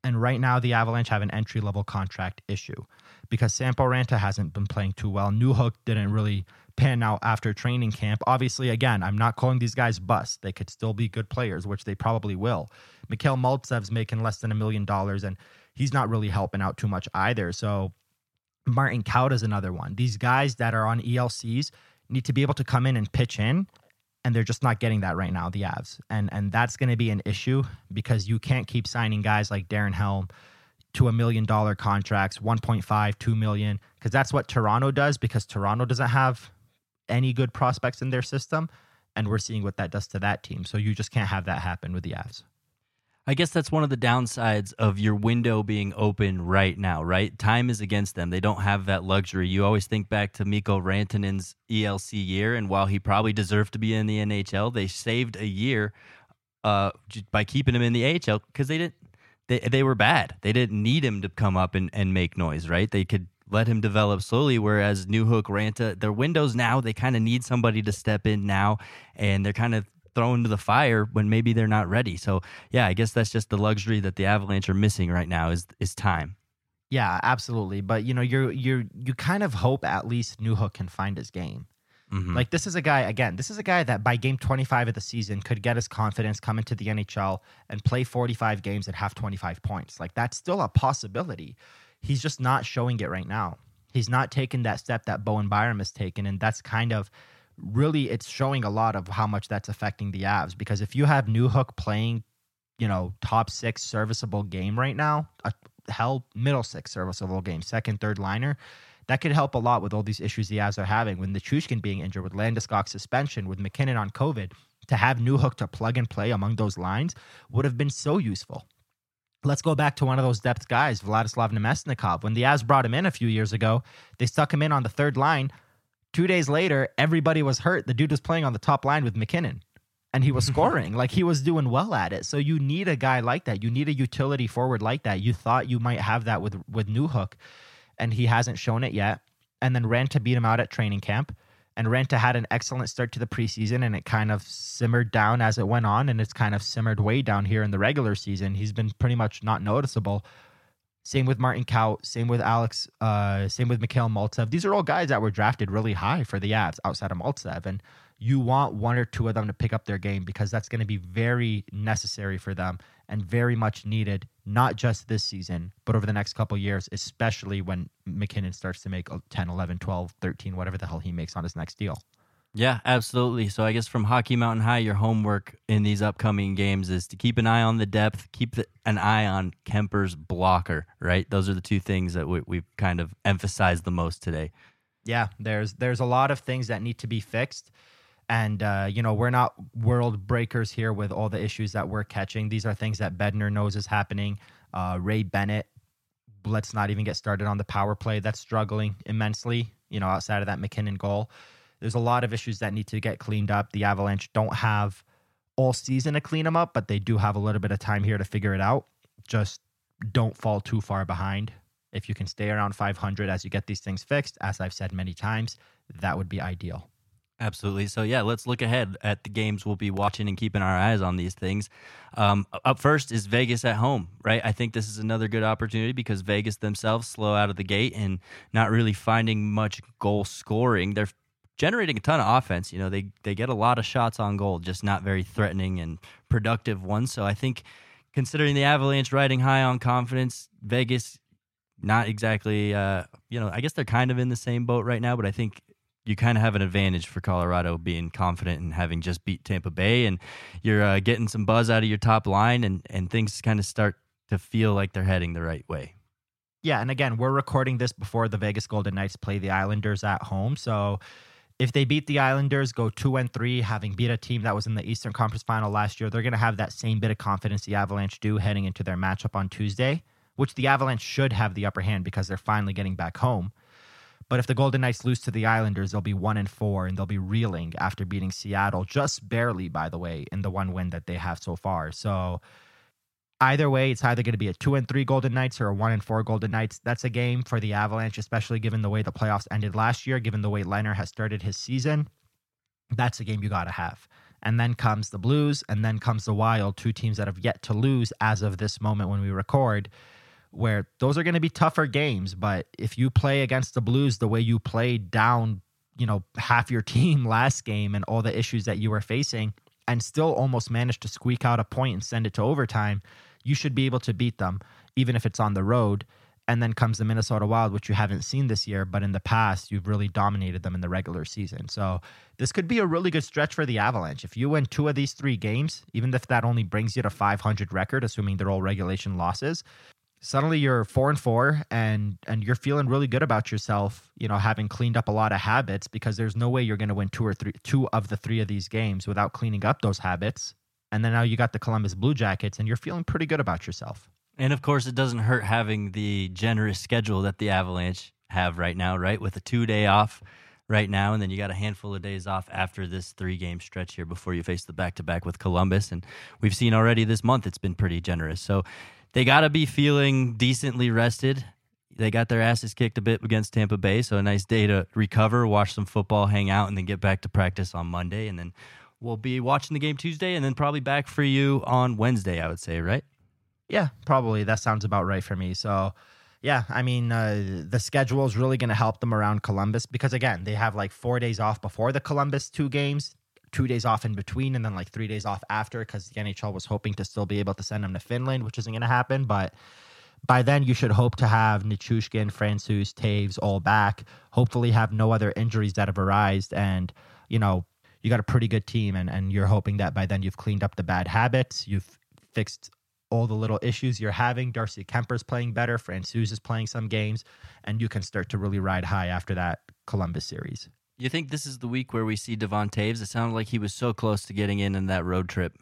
And right now, the Avalanche have an entry level contract issue because Sampo Ranta hasn't been playing too well. Newhook didn't really pan out after training camp. Obviously, again, I'm not calling these guys bust. They could still be good players, which they probably will. Mikhail Maltsev's making less than a million dollars, and he's not really helping out too much either. So Martin Kaut is another one. These guys that are on ELCs need to be able to come in and pitch in, and they're just not getting that right now, the Avs. And and that's going to be an issue because you can't keep signing guys like Darren Helm to a million dollar contracts, 1.5, 2 million, because that's what Toronto does because Toronto doesn't have any good prospects in their system. And we're seeing what that does to that team. So you just can't have that happen with the Avs. I guess that's one of the downsides of your window being open right now, right? Time is against them. They don't have that luxury. You always think back to Mikko Rantanen's ELC year, and while he probably deserved to be in the NHL, they saved a year uh, by keeping him in the AHL because they didn't. They, they were bad. They didn't need him to come up and, and make noise, right? They could let him develop slowly. Whereas Newhook, Ranta, their windows now, they kind of need somebody to step in now, and they're kind of thrown to the fire when maybe they're not ready. So yeah, I guess that's just the luxury that the Avalanche are missing right now is is time. Yeah, absolutely. But you know, you're you're you kind of hope at least Newhook can find his game. Mm-hmm. Like this is a guy again. This is a guy that by game 25 of the season could get his confidence, come into the NHL, and play 45 games and have 25 points. Like that's still a possibility he's just not showing it right now. He's not taking that step that Bowen Byram has taken, and that's kind of really it's showing a lot of how much that's affecting the Avs. Because if you have Newhook playing, you know, top six serviceable game right now, a hell middle six serviceable game, second, third liner, that could help a lot with all these issues the Avs are having. With Nichushkin being injured, with Landeskog suspension, with MacKinnon on COVID, to have Newhook to plug and play among those lines would have been so useful. Let's go back to one of those depth guys, Vladislav Namestnikov. When the Avs brought him in a few years ago, they stuck him in on the third line. Two days later, everybody was hurt. The dude was playing on the top line with MacKinnon and he was mm-hmm. scoring. like he was doing well at it. So you need a guy like that. You need a utility forward like that. You thought you might have that with with Newhook, and he hasn't shown it yet. And then Ranta beat him out at training camp. And Ranta had an excellent start to the preseason, and it kind of simmered down as it went on, and it's kind of simmered way down here in the regular season. He's been pretty much not noticeable. Same with Martin Kaut. Same with Alex. Uh, same with Mikhail Maltsev. These are all guys that were drafted really high for the Avs outside of Maltsev, and you want one or two of them to pick up their game because that's going to be very necessary for them and very much needed, not just this season, but over the next couple years, especially when MacKinnon starts to make uh, 10, 11, 12, 13, whatever the hell he makes on his next deal. Yeah, absolutely. So I guess from Hockey Mountain High, your homework in these upcoming games is to keep an eye on the depth, keep the, an eye on Kuemper's blocker. Right, those are the two things that we, we've kind of emphasized the most today. Yeah, there's there's a lot of things that need to be fixed and, uh, you know, we're not world breakers here with all the issues that we're catching. These are things that Bednar knows is happening. Uh, Ray Bennett, let's not even get started on the power play. That's struggling immensely, you know, outside of that MacKinnon goal. There's a lot of issues that need to get cleaned up. The Avalanche don't have all season to clean them up, but they do have a little bit of time here to figure it out. Just don't fall too far behind. If you can stay around 500 as you get these things fixed, as I've said many times, that would be ideal. Absolutely. So, yeah, let's look ahead at the games we'll be watching and keeping our eyes on these things. Um, up first is Vegas at home, right? I think this is another good opportunity because Vegas themselves slow out of the gate and not really finding much goal scoring. They're generating a ton of offense. You know, they they get a lot of shots on goal, just not very threatening and productive ones. So, I think considering the Avalanche riding high on confidence, Vegas not exactly uh, you know, I guess they're kind of in the same boat right now, but I think you kind of have an advantage for Colorado being confident and having just beat Tampa Bay, and you're uh, getting some buzz out of your top line, and and things kind of start to feel like they're heading the right way. Yeah, and again, we're recording this before the Vegas Golden Knights play the Islanders at home, so if they beat the Islanders, go two and three, having beat a team that was in the Eastern Conference Final last year, they're going to have that same bit of confidence the Avalanche do heading into their matchup on Tuesday, which the Avalanche should have the upper hand because they're finally getting back home. But if the Golden Knights lose to the Islanders, they'll be one and four, and they'll be reeling after beating Seattle just barely, by the way, in the one win that they have so far. So either way, it's either going to be a two and three Golden Knights or a one and four Golden Knights. That's a game for the Avalanche, especially given the way the playoffs ended last year, given the way Lehner has started his season. That's a game you got to have. And then comes the Blues, and then comes the Wild, two teams that have yet to lose as of this moment when we record where those are going to be tougher games. But if you play against the Blues the way you played down, you know, half your [laughs] team last game and all the issues that you were facing, and still almost managed to squeak out a point and send it to overtime, you should be able to beat them, even if it's on the road. And then comes the Minnesota Wild, which you haven't seen this year, but in the past, you've really dominated them in the regular season. So this could be a really good stretch for the Avalanche. If you win two of these three games, even if that only brings you to 500 record, assuming they're all regulation losses, suddenly you're four and four and and you're feeling really good about yourself you know having cleaned up a lot of habits because there's no way you're going to win two or three two of the three of these games without cleaning up those habits. And then now you got the columbus blue jackets and you're feeling pretty good about yourself. And of course it doesn't hurt having the generous schedule that the avalanche have right now right? With a two day off right now and then you got a handful of days off after this three game stretch here before you face the back to back with columbus. And we've seen already this month it's been pretty generous. So they got to be feeling decently rested. They got their asses kicked a bit against Tampa Bay, so a nice day to recover, watch some football, hang out, and then get back to practice on Monday. And then we'll be watching the game Tuesday, and then probably back for you on Wednesday. I would say, right? Yeah, probably. That sounds about right for me. So, yeah, I mean, uh, the schedule is really going to help them around Columbus because, again, they have like four days off before the Columbus two games two days off in between and then like three days off after because the NHL was hoping to still be able to send him to Finland, which isn't going to happen. But by then, you should hope to have Nichushkin, Francouz, Toews all back. Hopefully, have no other injuries that have arisen. And, you know, you got a pretty good team. And, and you're hoping that by then you've cleaned up the bad habits, you've fixed all the little issues you're having. Darcy Kuemper's playing better. Francouz is playing some games, and you can start to really ride high after that Columbus series. You think this is the week where we see Devon Toews? It sounded like he was so close to getting in in that road trip.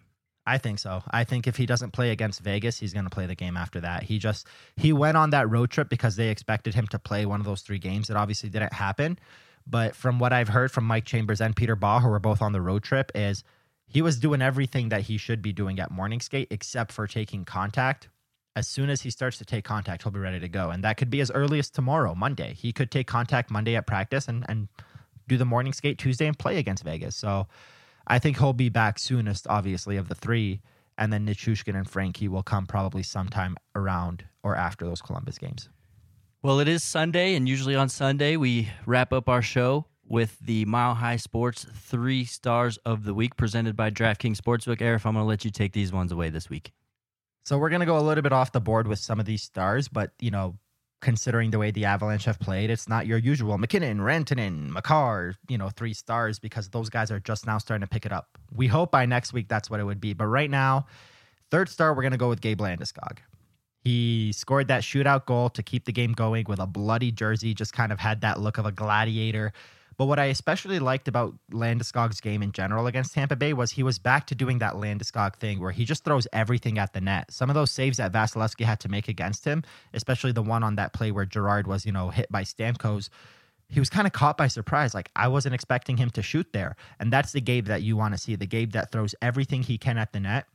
I think so. I think if he doesn't play against Vegas, he's going to play the game after that. He just he went on that road trip because they expected him to play one of those three games. It obviously didn't happen. But from what I've heard from Mike Chambers and Peter Baugh, who were both on the road trip, is he was doing everything that he should be doing at morning skate except for taking contact. As soon as he starts to take contact, he'll be ready to go. And that could be as early as tomorrow, Monday. He could take contact Monday at practice and, and do the morning skate Tuesday and play against Vegas. So I think he'll be back soonest, obviously, of the three. And then Nichushkin and Frankie will come probably sometime around or after those Columbus games. Well, it is Sunday, and usually on Sunday, we wrap up our show with the Mile High Sports three stars of the week presented by DraftKings Sportsbook. Aarif, I'm going to let you take these ones away this week. So we're going to go a little bit off the board with some of these stars, but, you know, considering the way the Avalanche have played, it's not your usual MacKinnon, Rantanen, Makar, you know, three stars because those guys are just now starting to pick it up. We hope by next week that's what it would be. But right now, third star, we're going to go with Gabe Landeskog. He scored that shootout goal to keep the game going with a bloody jersey, just kind of had that look of a gladiator. But what I especially liked about Landeskog's game in general against Tampa Bay was he was back to doing that Landeskog thing where he just throws everything at the net. Some of those saves that Vasilevskiy had to make against him, especially the one on that play where Girard was, you know, hit by Stamkos, he was kind of caught by surprise. Like I wasn't expecting him to shoot there. And that's the Gabe that you want to see, the Gabe that throws everything he can at the net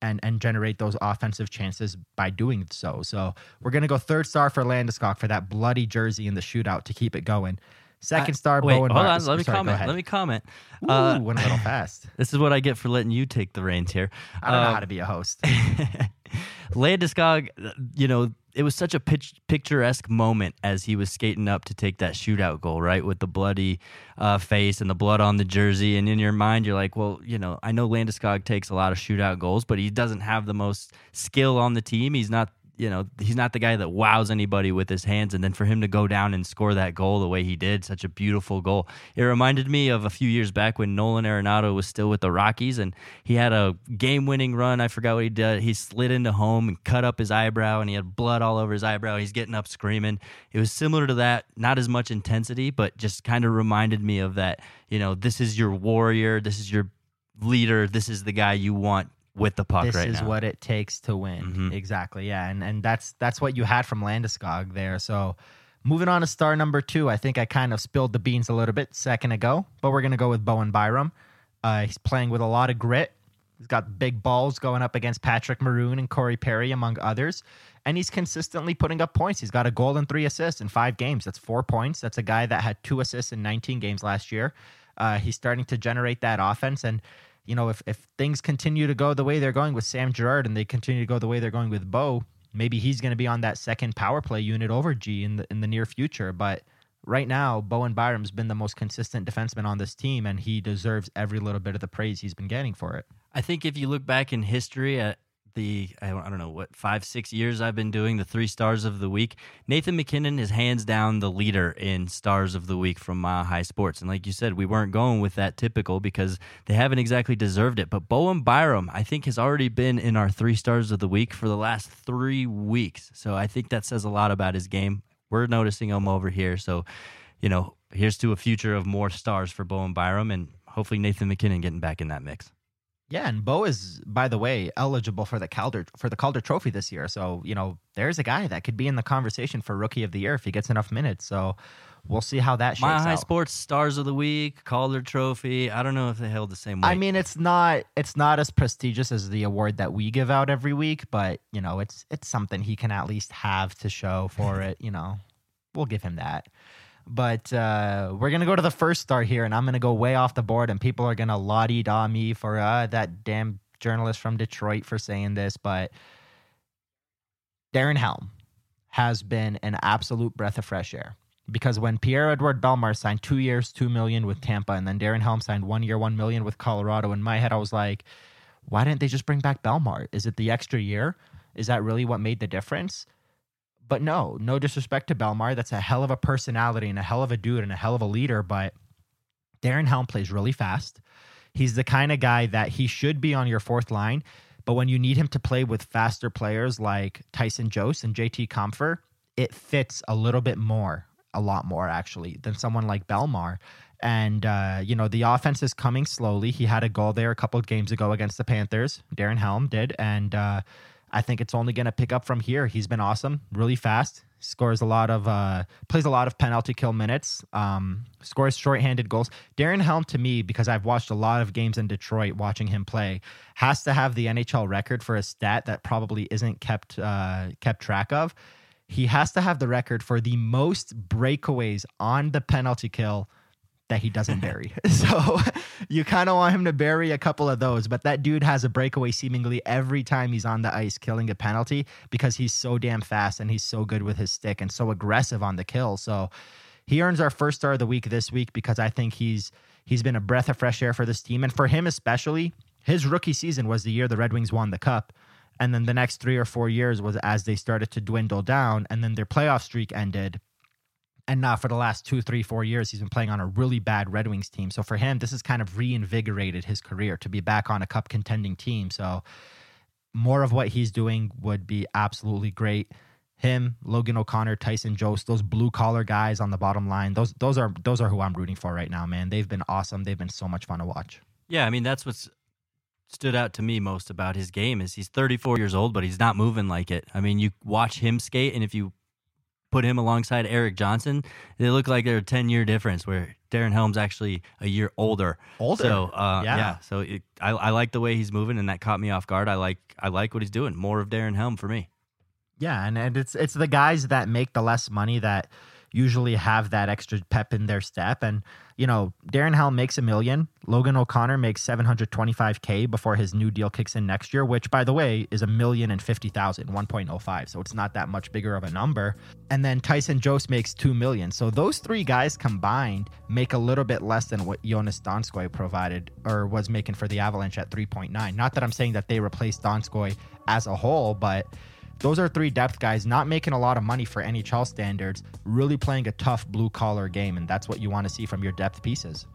and and generate those offensive chances by doing so. So we're gonna go third star for Landeskog for that bloody jersey in the shootout to keep it going. Second star, Wait, Bowen. hold on. Let me sorry, comment. Let me comment. Ooh, Uh, went a little [laughs] fast. this is what I get for letting you take the reins here. I don't know Um, how to be a host. [laughs] Landeskog, you know, it was such a pitch, picturesque moment as he was skating up to take that shootout goal, right? With the bloody uh, face and the blood on the jersey. And in your mind, you're like, well, you know, I know Landeskog takes a lot of shootout goals, but he doesn't have the most skill on the team. He's not you know, he's not the guy that wows anybody with his hands. And then for him to go down and score that goal the way he did, such a beautiful goal. It reminded me of a few years back when Nolan Arenado was still with the Rockies and he had a game winning run. I forgot what he did. He slid into home and cut up his eyebrow and he had blood all over his eyebrow. He's getting up screaming. It was similar to that, not as much intensity, but just kind of reminded me of that, you know, this is your warrior, this is your leader, this is the guy you want with the puck this right is now. what it takes to win. Mhm. Exactly. Yeah, and and that's that's what you had from Landeskog there. So moving on to star number two, I think I kind of spilled the beans a little bit second ago, but we're gonna go with Bowen Byram. Uh, he's playing with a lot of grit. He's got big balls going up against Patrick Maroon and Corey Perry, among others. And he's consistently putting up points. He's got a goal and three assists in five games. That's four points. That's a guy that had two assists in 19 games last year. Uh, he's starting to generate that offense. And you know, if if things continue to go the way they're going with Sam Girard and they continue to go the way they're going with Bo, maybe he's going to be on that second power play unit over G in the in the near future. But right now, Bowen Byram's been the most consistent defenseman on this team, and he deserves every little bit of the praise he's been getting for it. I think if you look back in history at the I don't know what five six years I've been doing the three stars of the week. Nathan MacKinnon is hands down the leader in stars of the week from Mile High Sports, and like you said, we weren't going with that typical because they haven't exactly deserved it. But Bowen Byram, I think, has already been in our three stars of the week for the last three weeks. So I think that says a lot about his game. We're noticing him over here, so you know, here's to a future of more stars for Bowen Byram, and hopefully Nathan MacKinnon getting back in that mix. Yeah, and Bo is, by the way, eligible for the Calder for the Calder Trophy this year. So you know, there's a guy that could be in the conversation for Rookie of the Year if he gets enough minutes. So we'll see how that shakes Mile High out. Sports Stars of the Week, Calder Trophy. I don't know if they held the same weight. I mean, it's not it's not as prestigious as the award that we give out every week, but you know, it's it's something he can at least have to show for it. You know, we'll give him that. But uh, we're gonna go to the first star here, and I'm gonna go way off the board, and people are gonna la di da me for uh, that damn journalist from Detroit for saying this, but Darren Helm has been an absolute breath of fresh air because when Pierre Edward Bellemare signed two years, two million with Tampa, and then Darren Helm signed one year, one million with Colorado, in my head I was like, why didn't they just bring back Bellemare? Is it the extra year? Is that really what made the difference? But no, no disrespect to Bellemare. That's a hell of a personality and a hell of a dude and a hell of a leader. But Darren Helm plays really fast. He's the kind of guy that he should be on your fourth line But when you need him to play with faster players like Tyson Jost and JT Compher, it fits a little bit more, a lot more actually, than someone like Bellemare. And, uh, you know, the offense is coming slowly. He had a goal there a couple of games ago against the Panthers. Darren Helm did. And uh, I think it's only going to pick up from here. He's been awesome, really fast. Scores a lot of, uh, plays a lot of penalty kill minutes, um, scores shorthanded goals. Darren Helm, to me, because I've watched a lot of games in Detroit watching him play, has to have the NHL record for a stat that probably isn't kept uh, kept track of. He has to have the record for the most breakaways on the penalty kill that he doesn't bury. [laughs] [laughs] so you kind of want him to bury a couple of those, but that dude has a breakaway seemingly every time he's on the ice killing a penalty because he's so damn fast and he's so good with his stick and so aggressive on the kill. So he earns our first star of the week this week because I think he's he's been a breath of fresh air for this team and for him especially. His rookie season was the year the Red Wings won the cup. And then the next three or four years was as they started to dwindle down, and then their playoff streak ended and now for the last two, three, four years, he's been playing on a really bad Red Wings team. So for him, this has kind of reinvigorated his career to be back on a cup contending team. So more of what he's doing would be absolutely great. Him, Logan O'Connor, Tyson Jost, those blue collar guys on the bottom line, those those are those are who I'm rooting for right now, man. They've been awesome. They've been so much fun to watch. Yeah, I mean that's what's stood out to me most about his game is he's 34 years old, but he's not moving like it. I mean, you watch him skate, and if you put him alongside Erik Johnson, they look like they're a 10 year difference where Darren Helm's actually a year older. Older. So, uh, Yeah. yeah. So it, I, I like the way he's moving and that caught me off guard. I like, I like what he's doing. More of Darren Helm for me. Yeah, and, and it's it's the guys that make the less money that usually have that extra pep in their step. And you know, Darren Helm makes a million. Logan O'Connor makes seven hundred twenty-five k before his new deal kicks in next year, which, by the way, is a million and fifty thousand, 1.05. So it's not that much bigger of a number. And then Tyson Jost makes two million. So those three guys combined make a little bit less than what Joonas Donskoi provided or was making for the Avalanche at 3.9. Not that I'm saying that they replaced Donskoi as a whole, but those are three depth guys not making a lot of money for NHL standards, really playing a tough blue collar game, and that's what you want to see from your depth pieces.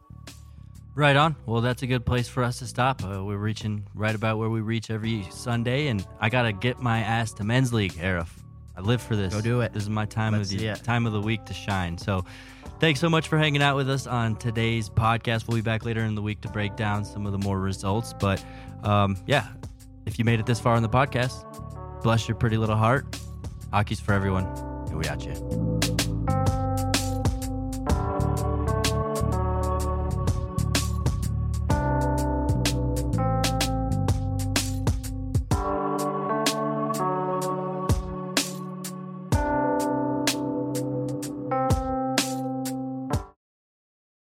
Right on. Well, that's a good place for us to stop. Uh, we're reaching right about where we reach every Sunday, and I gotta get my ass to men's league, Aarif. I live for this. Go do it. This is my time Let's of the time of the week to shine. So, thanks so much for hanging out with us on today's podcast. We'll be back later in the week to break down some of the more results. But um, yeah, if you made it this far in the podcast, bless your pretty little heart. Hockey's for everyone, and we got you.